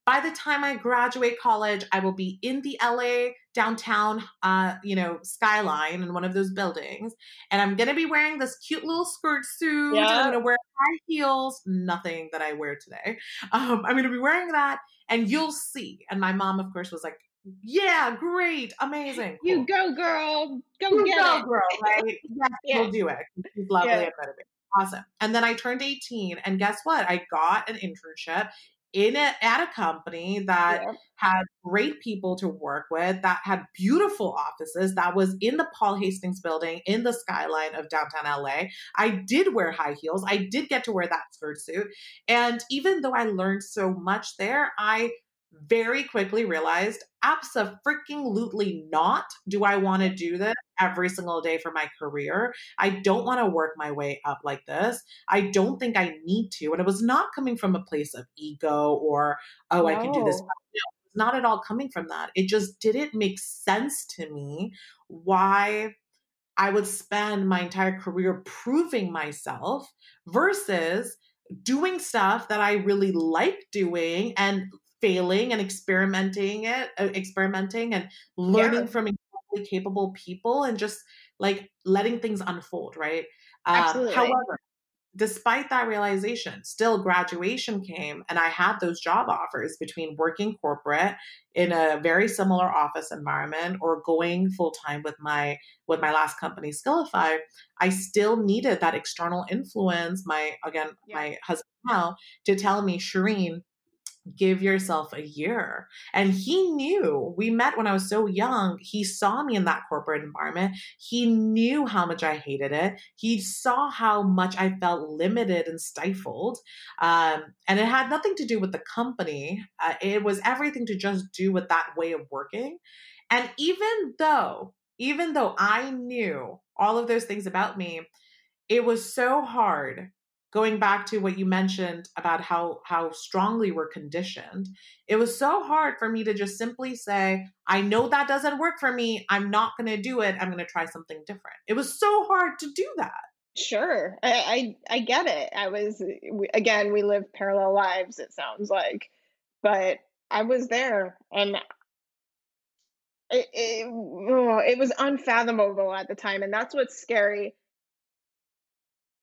by the time I graduate college, I will be in the LA downtown, uh, you know, skyline in one of those buildings, and I'm gonna be wearing this cute little skirt suit. Yeah. I'm gonna wear high heels, nothing that I wear today. Um, I'm gonna be wearing that, and you'll see." And my mom, of course, was like, yeah, great, amazing. Cool. You go, girl. Go you get go, it. girl, right? yes, yeah. we'll do it. She's lovely yeah. and motivated. Awesome. And then I turned 18, and guess what? I got an internship in a, at a company that yeah. had great people to work with, that had beautiful offices, that was in the Paul Hastings building in the skyline of downtown LA. I did wear high heels. I did get to wear that skirt suit. And even though I learned so much there, I very quickly realized absolutely not do I want to do this every single day for my career. I don't want to work my way up like this. I don't think I need to. And it was not coming from a place of ego or, oh, no. I can do this. It's not at all coming from that. It just didn't make sense to me why I would spend my entire career proving myself versus doing stuff that I really like doing and failing and experimenting it, uh, experimenting and learning yeah. from incredibly capable people and just like letting things unfold, right? Um, Absolutely. however, despite that realization, still graduation came and I had those job offers between working corporate in a very similar office environment or going full time with my with my last company Skillify. I still needed that external influence, my again, yeah. my husband now, to tell me, Shireen, give yourself a year. And he knew, we met when I was so young. He saw me in that corporate environment. He knew how much I hated it. He saw how much I felt limited and stifled. Um, and it had nothing to do with the company, uh, it was everything to just do with that way of working. And even though, even though I knew all of those things about me, it was so hard going back to what you mentioned about how how strongly we're conditioned it was so hard for me to just simply say i know that doesn't work for me. I'm not going to do it. I'm going to try something different. It was so hard to do that. Sure. I, I i get it. I was again we live parallel lives it sounds like but i was there and it, it, oh, it was unfathomable at the time and that's what's scary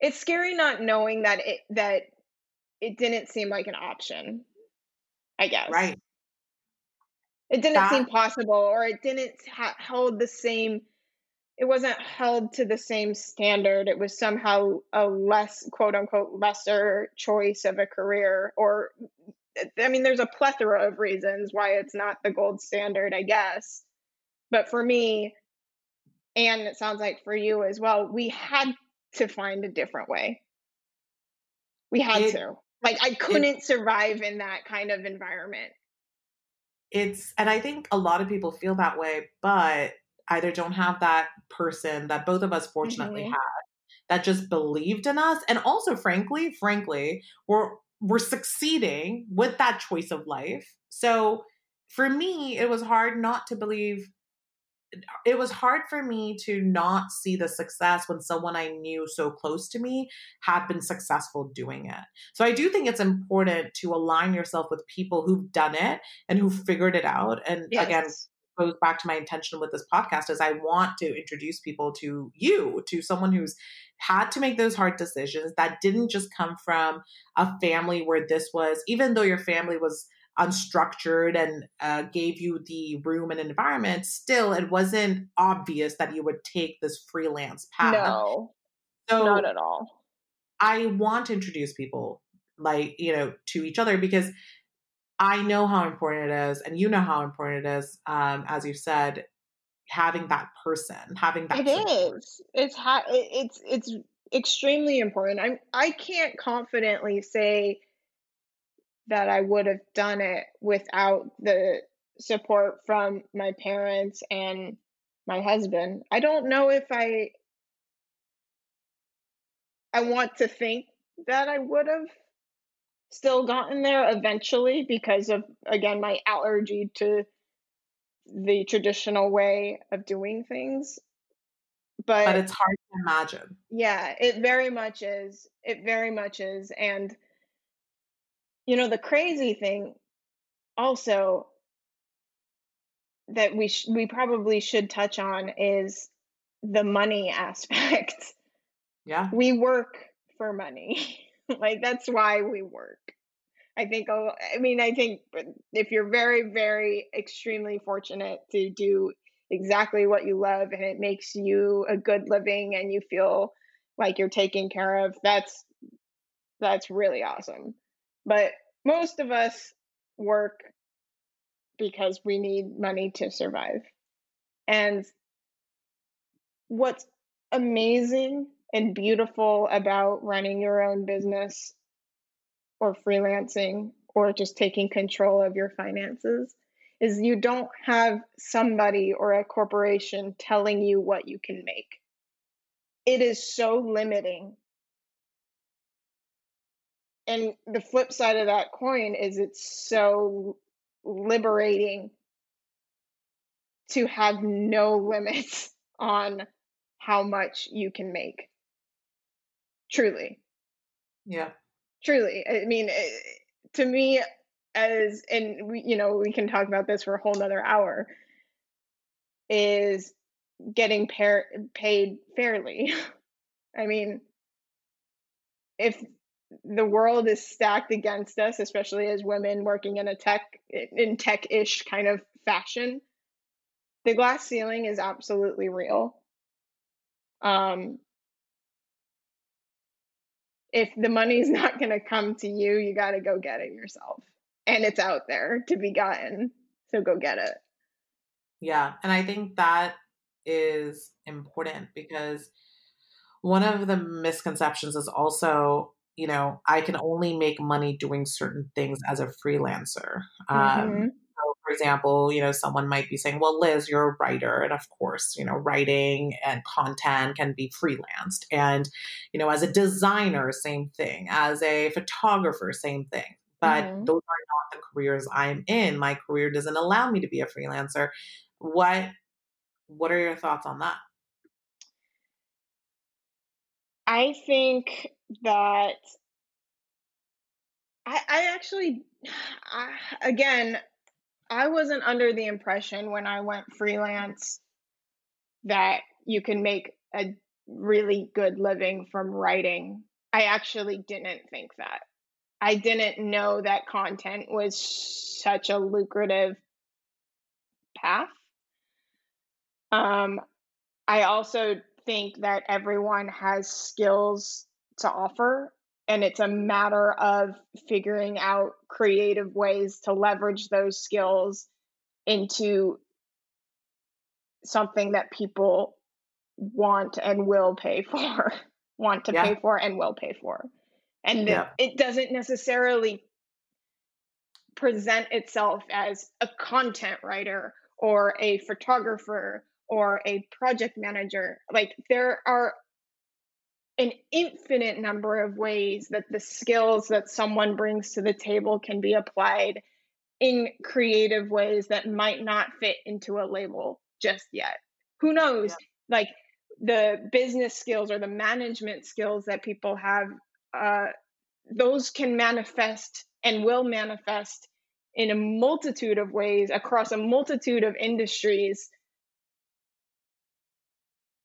it's scary not knowing that it that it didn't seem like an option. I guess. Right. It didn't that, seem possible, or it didn't ha- hold the same it wasn't held to the same standard. It was somehow a less quote unquote lesser choice of a career or I mean there's a plethora of reasons why it's not the gold standard, I guess. But for me, and it sounds like for you as well, we had to find a different way. We had it, to. Like I couldn't it, survive in that kind of environment. It's and I think a lot of people feel that way, but either don't have that person that both of us fortunately mm-hmm. had that just believed in us and also frankly frankly we're we're succeeding with that choice of life so for me it was hard not to believe it was hard for me to not see the success when someone I knew so close to me had been successful doing it. So I do think it's important to align yourself with people who've done it and who figured it out. And yes. again, goes back to my intention with this podcast is I want to introduce people to you, to someone who's had to make those hard decisions that didn't just come from a family where this was, even though your family was unstructured and uh, gave you the room and environment, still it wasn't obvious that you would take this freelance path. No, so not at all. I want to introduce people like, you know, to each other because I know how important it is, and you know how important it is. Um, as you said, having that person, having that. It support. is. It's ha- It's it's extremely important. I'm. I can't confidently say that I would have done it without the support from my parents and my husband. I don't know if I. I want to think that I would have still gotten there eventually because of again my allergy to the traditional way of doing things but, but it's hard to imagine yeah it very much is it very much is and you know the crazy thing also that we sh- we probably should touch on is the money aspect yeah we work for money like that's why we work. I think I mean I think if you're very very extremely fortunate to do exactly what you love and it makes you a good living and you feel like you're taken care of that's that's really awesome. But most of us work because we need money to survive. And what's amazing and beautiful about running your own business or freelancing or just taking control of your finances is you don't have somebody or a corporation telling you what you can make. It is so limiting. And the flip side of that coin is it's so liberating to have no limits on how much you can make. Truly. Yeah. Truly. I mean, eh, to me, as, and we, you know, we can talk about this for a whole nother hour, is getting par- paid fairly. I mean, if the world is stacked against us, especially as women working in a tech, in tech ish kind of fashion, the glass ceiling is absolutely real. Um, if the money's not going to come to you, you got to go get it yourself. And it's out there to be gotten. So go get it. Yeah. And I think that is important because one of the misconceptions is also, you know, I can only make money doing certain things as a freelancer. Um, mm-hmm. Um, for example, you know, someone might be saying, well, Liz, you're a writer. And of course, you know, writing and content can be freelanced. And, you know, as a designer, same thing. As a photographer, same thing. But mm-hmm. those are not the careers I'm in. My career doesn't allow me to be a freelancer. What what are your thoughts on that? I think that I, I actually, I, again, I wasn't under the impression when I went freelance that you can make a really good living from writing. I actually didn't think that. I didn't know that content was such a lucrative path. Um, I also think that everyone has skills to offer and it's a matter of figuring out creative ways to leverage those skills into something that people want and will pay for want to yeah. pay for and will pay for and yeah. it doesn't necessarily present itself as a content writer or a photographer or a project manager like there are an infinite number of ways that the skills that someone brings to the table can be applied in creative ways that might not fit into a label just yet. Who knows? Yeah. Like the business skills or the management skills that people have, uh, those can manifest and will manifest in a multitude of ways across a multitude of industries.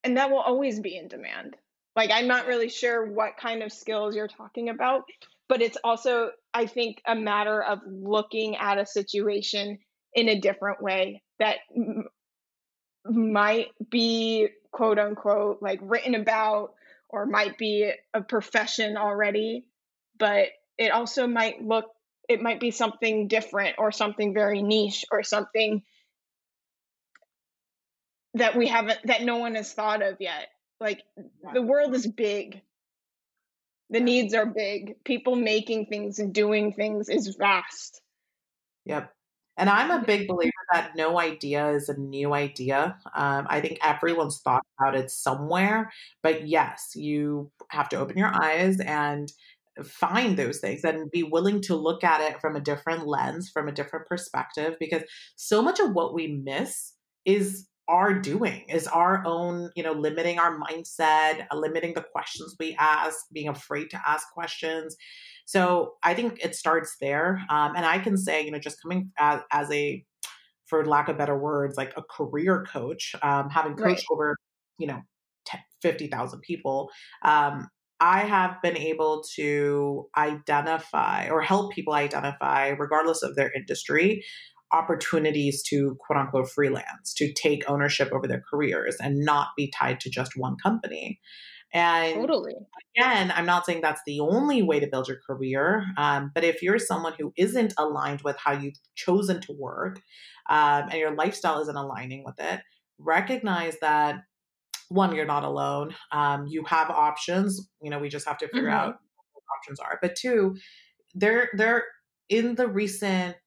And that will always be in demand. Like, I'm not really sure what kind of skills you're talking about, but it's also, I think, a matter of looking at a situation in a different way that m- might be quote unquote like written about or might be a profession already, but it also might look, it might be something different or something very niche or something that we haven't, that no one has thought of yet. Like the world is big. The needs are big. People making things and doing things is vast. Yep. And I'm a big believer that no idea is a new idea. Um, I think everyone's thought about it somewhere. But yes, you have to open your eyes and find those things and be willing to look at it from a different lens, from a different perspective, because so much of what we miss is are doing is our own you know limiting our mindset uh, limiting the questions we ask being afraid to ask questions so i think it starts there um, and i can say you know just coming as, as, a for lack of better words like a career coach um, having coached right. over you know 50000 people um, I have been able to identify or help people identify, regardless of their industry, opportunities to quote unquote freelance, to take ownership over their careers and not be tied to just one company. And totally. again, I'm not saying that's the only way to build your career, um, but if you're someone who isn't aligned with how you've chosen to work um, and your lifestyle isn't aligning with it, recognize that one, you're not alone. Um, you have options. You know, we just have to figure mm-hmm. out what options are. But two, they're they're in the recent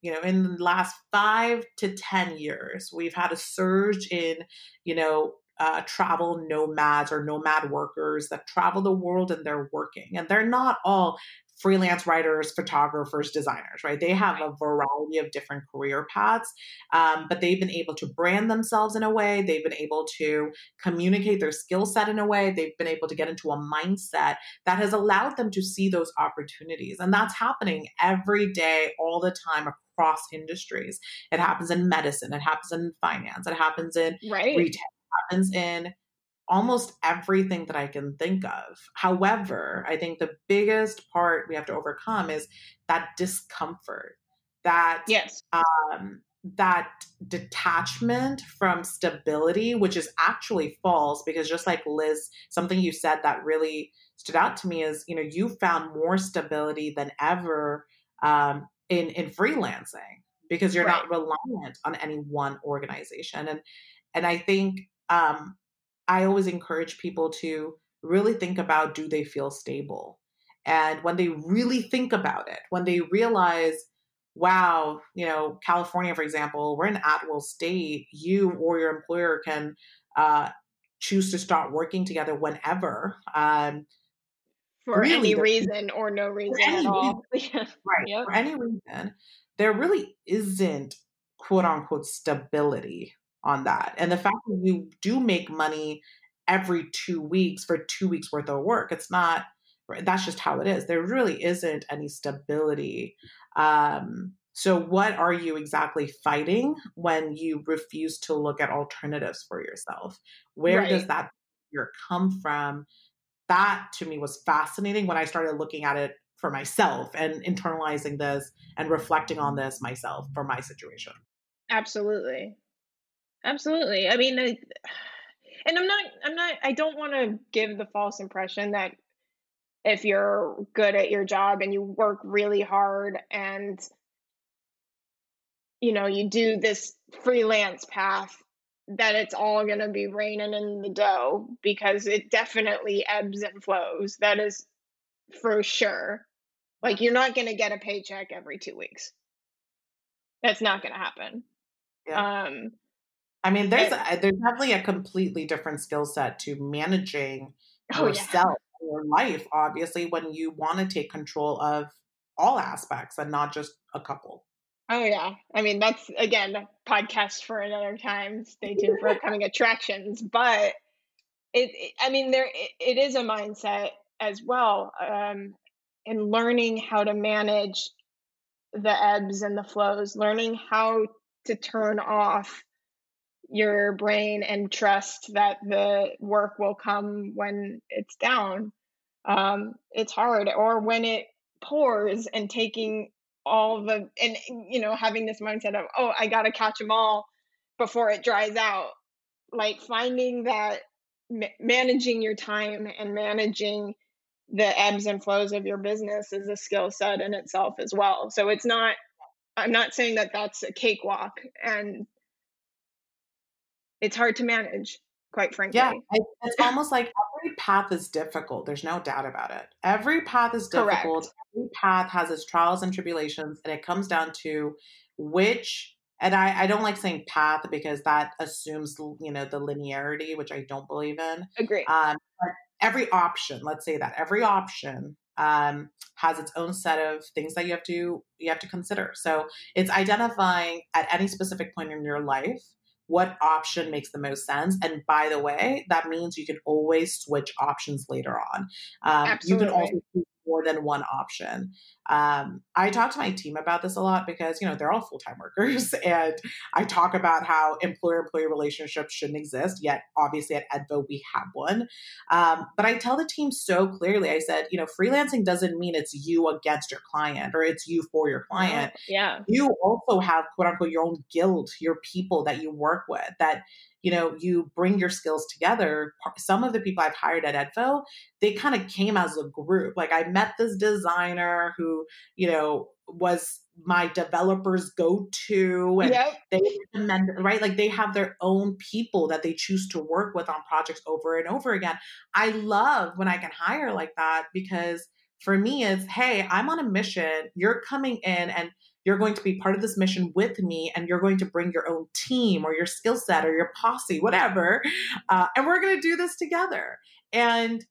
you know in the last five to ten years we've had a surge in you know uh, travel nomads or nomad workers that travel the world and they're working. And they're not all freelance writers, photographers, designers, right? They have a variety of different career paths, um, but they've been able to brand themselves in a way. They've been able to communicate their skill set in a way. They've been able to get into a mindset that has allowed them to see those opportunities. And that's happening every day, all the time across industries. It happens in medicine, it happens in finance, it happens in right. retail, it happens in almost everything that I can think of. However, I think the biggest part we have to overcome is that discomfort, that yes. um, that detachment from stability, which is actually false because just like Liz, something you said that really stood out to me is, you know, you found more stability than ever um, in in freelancing because you're right. not reliant on any one organization. And and I think um, I always encourage people to really think about do they feel stable? And when they really think about it, when they realize, wow, you know, California, for example, we're in at will state, you or your employer can uh, choose to start working together whenever. Um, for really, any reason or no reason at all. right. Yep. For any reason, there really isn't quote unquote stability on that. And the fact that you do make money every two weeks for two weeks worth of work, it's not, that's just how it is. There really isn't any stability. Um, so, what are you exactly fighting when you refuse to look at alternatives for yourself? Where right. does that fear come from? That to me was fascinating when I started looking at it for myself and internalizing this and reflecting on this myself for my situation. Absolutely. Absolutely. I mean, And I'm not I'm not I don't want to give the false impression that if you're good at your job and you work really hard and you know you do this freelance path that it's all going to be raining in the dough because it definitely ebbs and flows that is for sure like you're not going to get a paycheck every 2 weeks that's not going to happen yeah. um I mean, there's a, there's definitely a completely different skill set to managing oh, yourself, yeah. your life. Obviously, when you want to take control of all aspects and not just a couple. Oh yeah, I mean that's again podcast for another time. Stay tuned for upcoming attractions. But it, it I mean, there it, it is a mindset as well, um, in learning how to manage the ebbs and the flows, learning how to turn off your brain and trust that the work will come when it's down. Um, it's hard, or when it pours and taking all the and you know having this mindset of oh I gotta catch them all before it dries out. Like finding that ma- managing your time and managing the ebbs and flows of your business is a skill set in itself as well. So it's not I'm not saying that that's a cakewalk and it's hard to manage quite frankly. Yeah it's almost like every path is difficult there's no doubt about it. Every path is difficult Correct. every path has its trials and tribulations and it comes down to which and I, I don't like saying path because that assumes you know the linearity which i don't believe in agree. um, every option let's say that every option um, has its own set of things that you have to you have to consider. So it's identifying at any specific point in your life what option makes the most sense. And by the way, that means you can always switch options later on. Um, you can also more than one option. Um, I talk to my team about this a lot because, you know, they're all full time workers. And I talk about how employer employee relationships shouldn't exist. Yet, obviously, at Edvo, we have one. Um, but I tell the team so clearly I said, you know, freelancing doesn't mean it's you against your client or it's you for your client. Yeah. You also have, quote unquote, your own guild, your people that you work with that you know, you bring your skills together. Some of the people I've hired at Edvo, they kind of came as a group. Like I met this designer who, you know, was my developers go to and yep. they recommend right like they have their own people that they choose to work with on projects over and over again i love when i can hire like that because for me it's hey i'm on a mission you're coming in and you're going to be part of this mission with me and you're going to bring your own team or your skill set or your posse, whatever. Uh, and we're going to do this together. And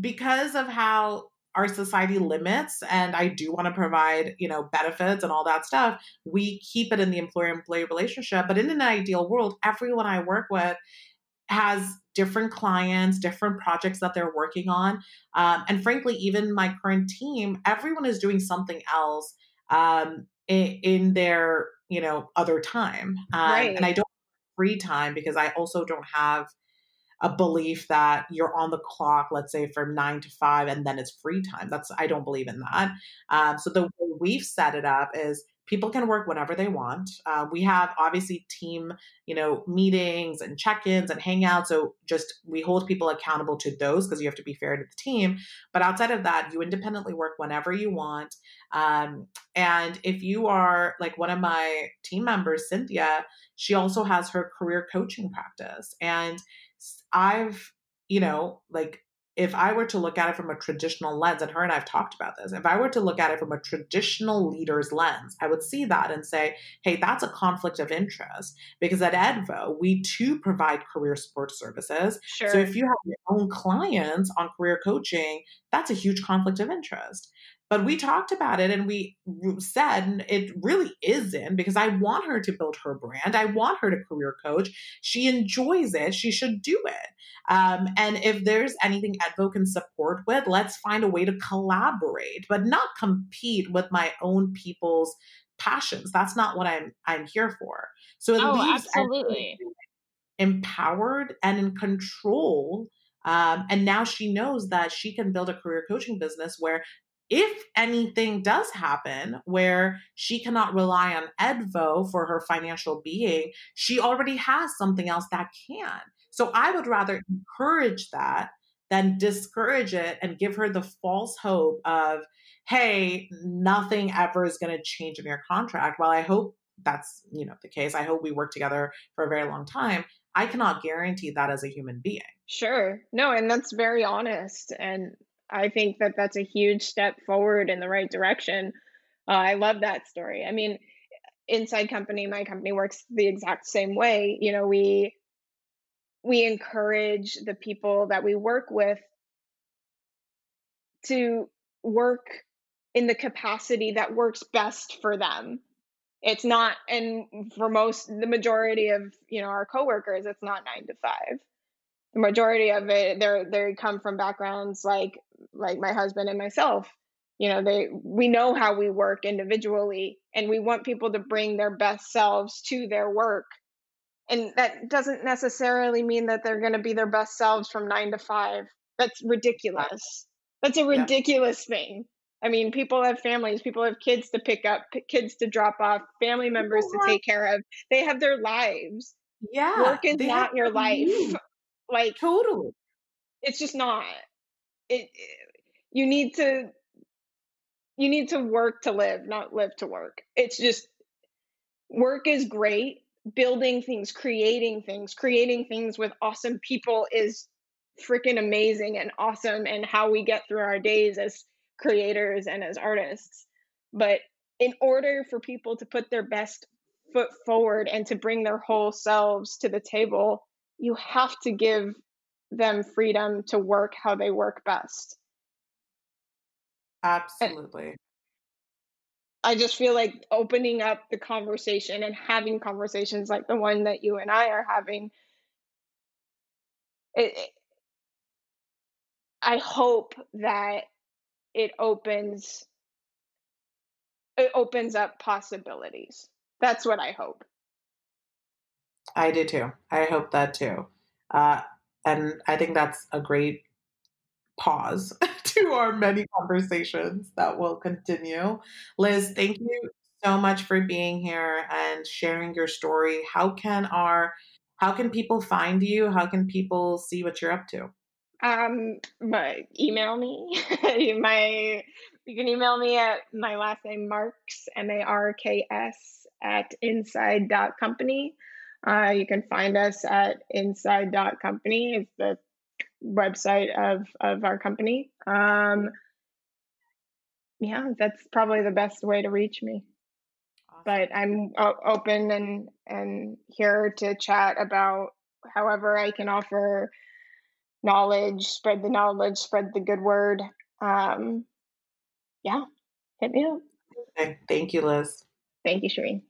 because of how our society limits and i do want to provide you know benefits and all that stuff we keep it in the employer employee relationship but in an ideal world everyone i work with has different clients different projects that they're working on um, and frankly even my current team everyone is doing something else um, in, in their you know other time um, right. and i don't free time because i also don't have a belief that you're on the clock let's say from nine to five and then it's free time that's i don't believe in that um, so the way we've set it up is people can work whenever they want. Uh, we have obviously team, you know, meetings and check-ins and hangouts. So just we hold people accountable to those because you have to be fair to the team. But outside of that, you independently work whenever you want. Um, and if you are like one of my team members, Cynthia, she also has her career coaching practice, and I've, you know, like if I were to look at it from a traditional lens, and her and I've talked about this, if I were to look at it from a traditional leader's lens, I would see that and say, hey, that's a conflict of interest. Because at Edvo, we too provide career support services. Sure. So if you have your own clients on career coaching, that's a huge conflict of interest. But we talked about it and we said it really isn't because I want her to build her brand. I want her to career coach. She enjoys it. She should do it. Um, and if there's anything Edvo can support with, let's find a way to collaborate, but not compete with my own people's passions. That's not what I'm I'm here for. So it oh, leaves absolutely empowered and in control um, and now she knows that she can build a career coaching business where if anything does happen where she cannot rely on Edvo for her financial being, she already has something else that can. So I would rather encourage that than discourage it and give her the false hope of, hey, nothing ever is going to change in your contract. While I hope that's, you know, the case, I hope we work together for a very long time. I cannot guarantee that as a human being. Sure. No, and that's very honest. And I think that that's a huge step forward in the right direction. Uh, I love that story. I mean, inside company, my company works the exact same way. You know, we we encourage the people that we work with to work in the capacity that works best for them it's not and for most the majority of you know our coworkers it's not nine to five the majority of it they're they come from backgrounds like like my husband and myself you know they we know how we work individually and we want people to bring their best selves to their work and that doesn't necessarily mean that they're going to be their best selves from nine to five. That's ridiculous. That's a ridiculous yeah. thing. I mean, people have families, people have kids to pick up, kids to drop off, family members to take care of. They have their lives. Yeah. Work is not your life. Like, totally. It's just not. It, it, you need to you need to work to live, not live to work. It's just work is great building things, creating things, creating things with awesome people is freaking amazing and awesome and how we get through our days as creators and as artists. But in order for people to put their best foot forward and to bring their whole selves to the table, you have to give them freedom to work how they work best. Absolutely. I just feel like opening up the conversation and having conversations like the one that you and I are having. It, it, I hope that it opens it opens up possibilities. That's what I hope. I do too. I hope that too. Uh, and I think that's a great pause to our many conversations that will continue. Liz, thank you so much for being here and sharing your story. How can our how can people find you? How can people see what you're up to? Um, my email me. my you can email me at my last name Marks M A R K S at inside dot company. Uh, you can find us at inside dot company. It's the website of of our company. Um, yeah, that's probably the best way to reach me. Awesome. But I'm o- open and and here to chat about however I can offer knowledge, spread the knowledge, spread the good word. Um, yeah, hit me up. Okay. Thank you, Liz. Thank you, Shireen.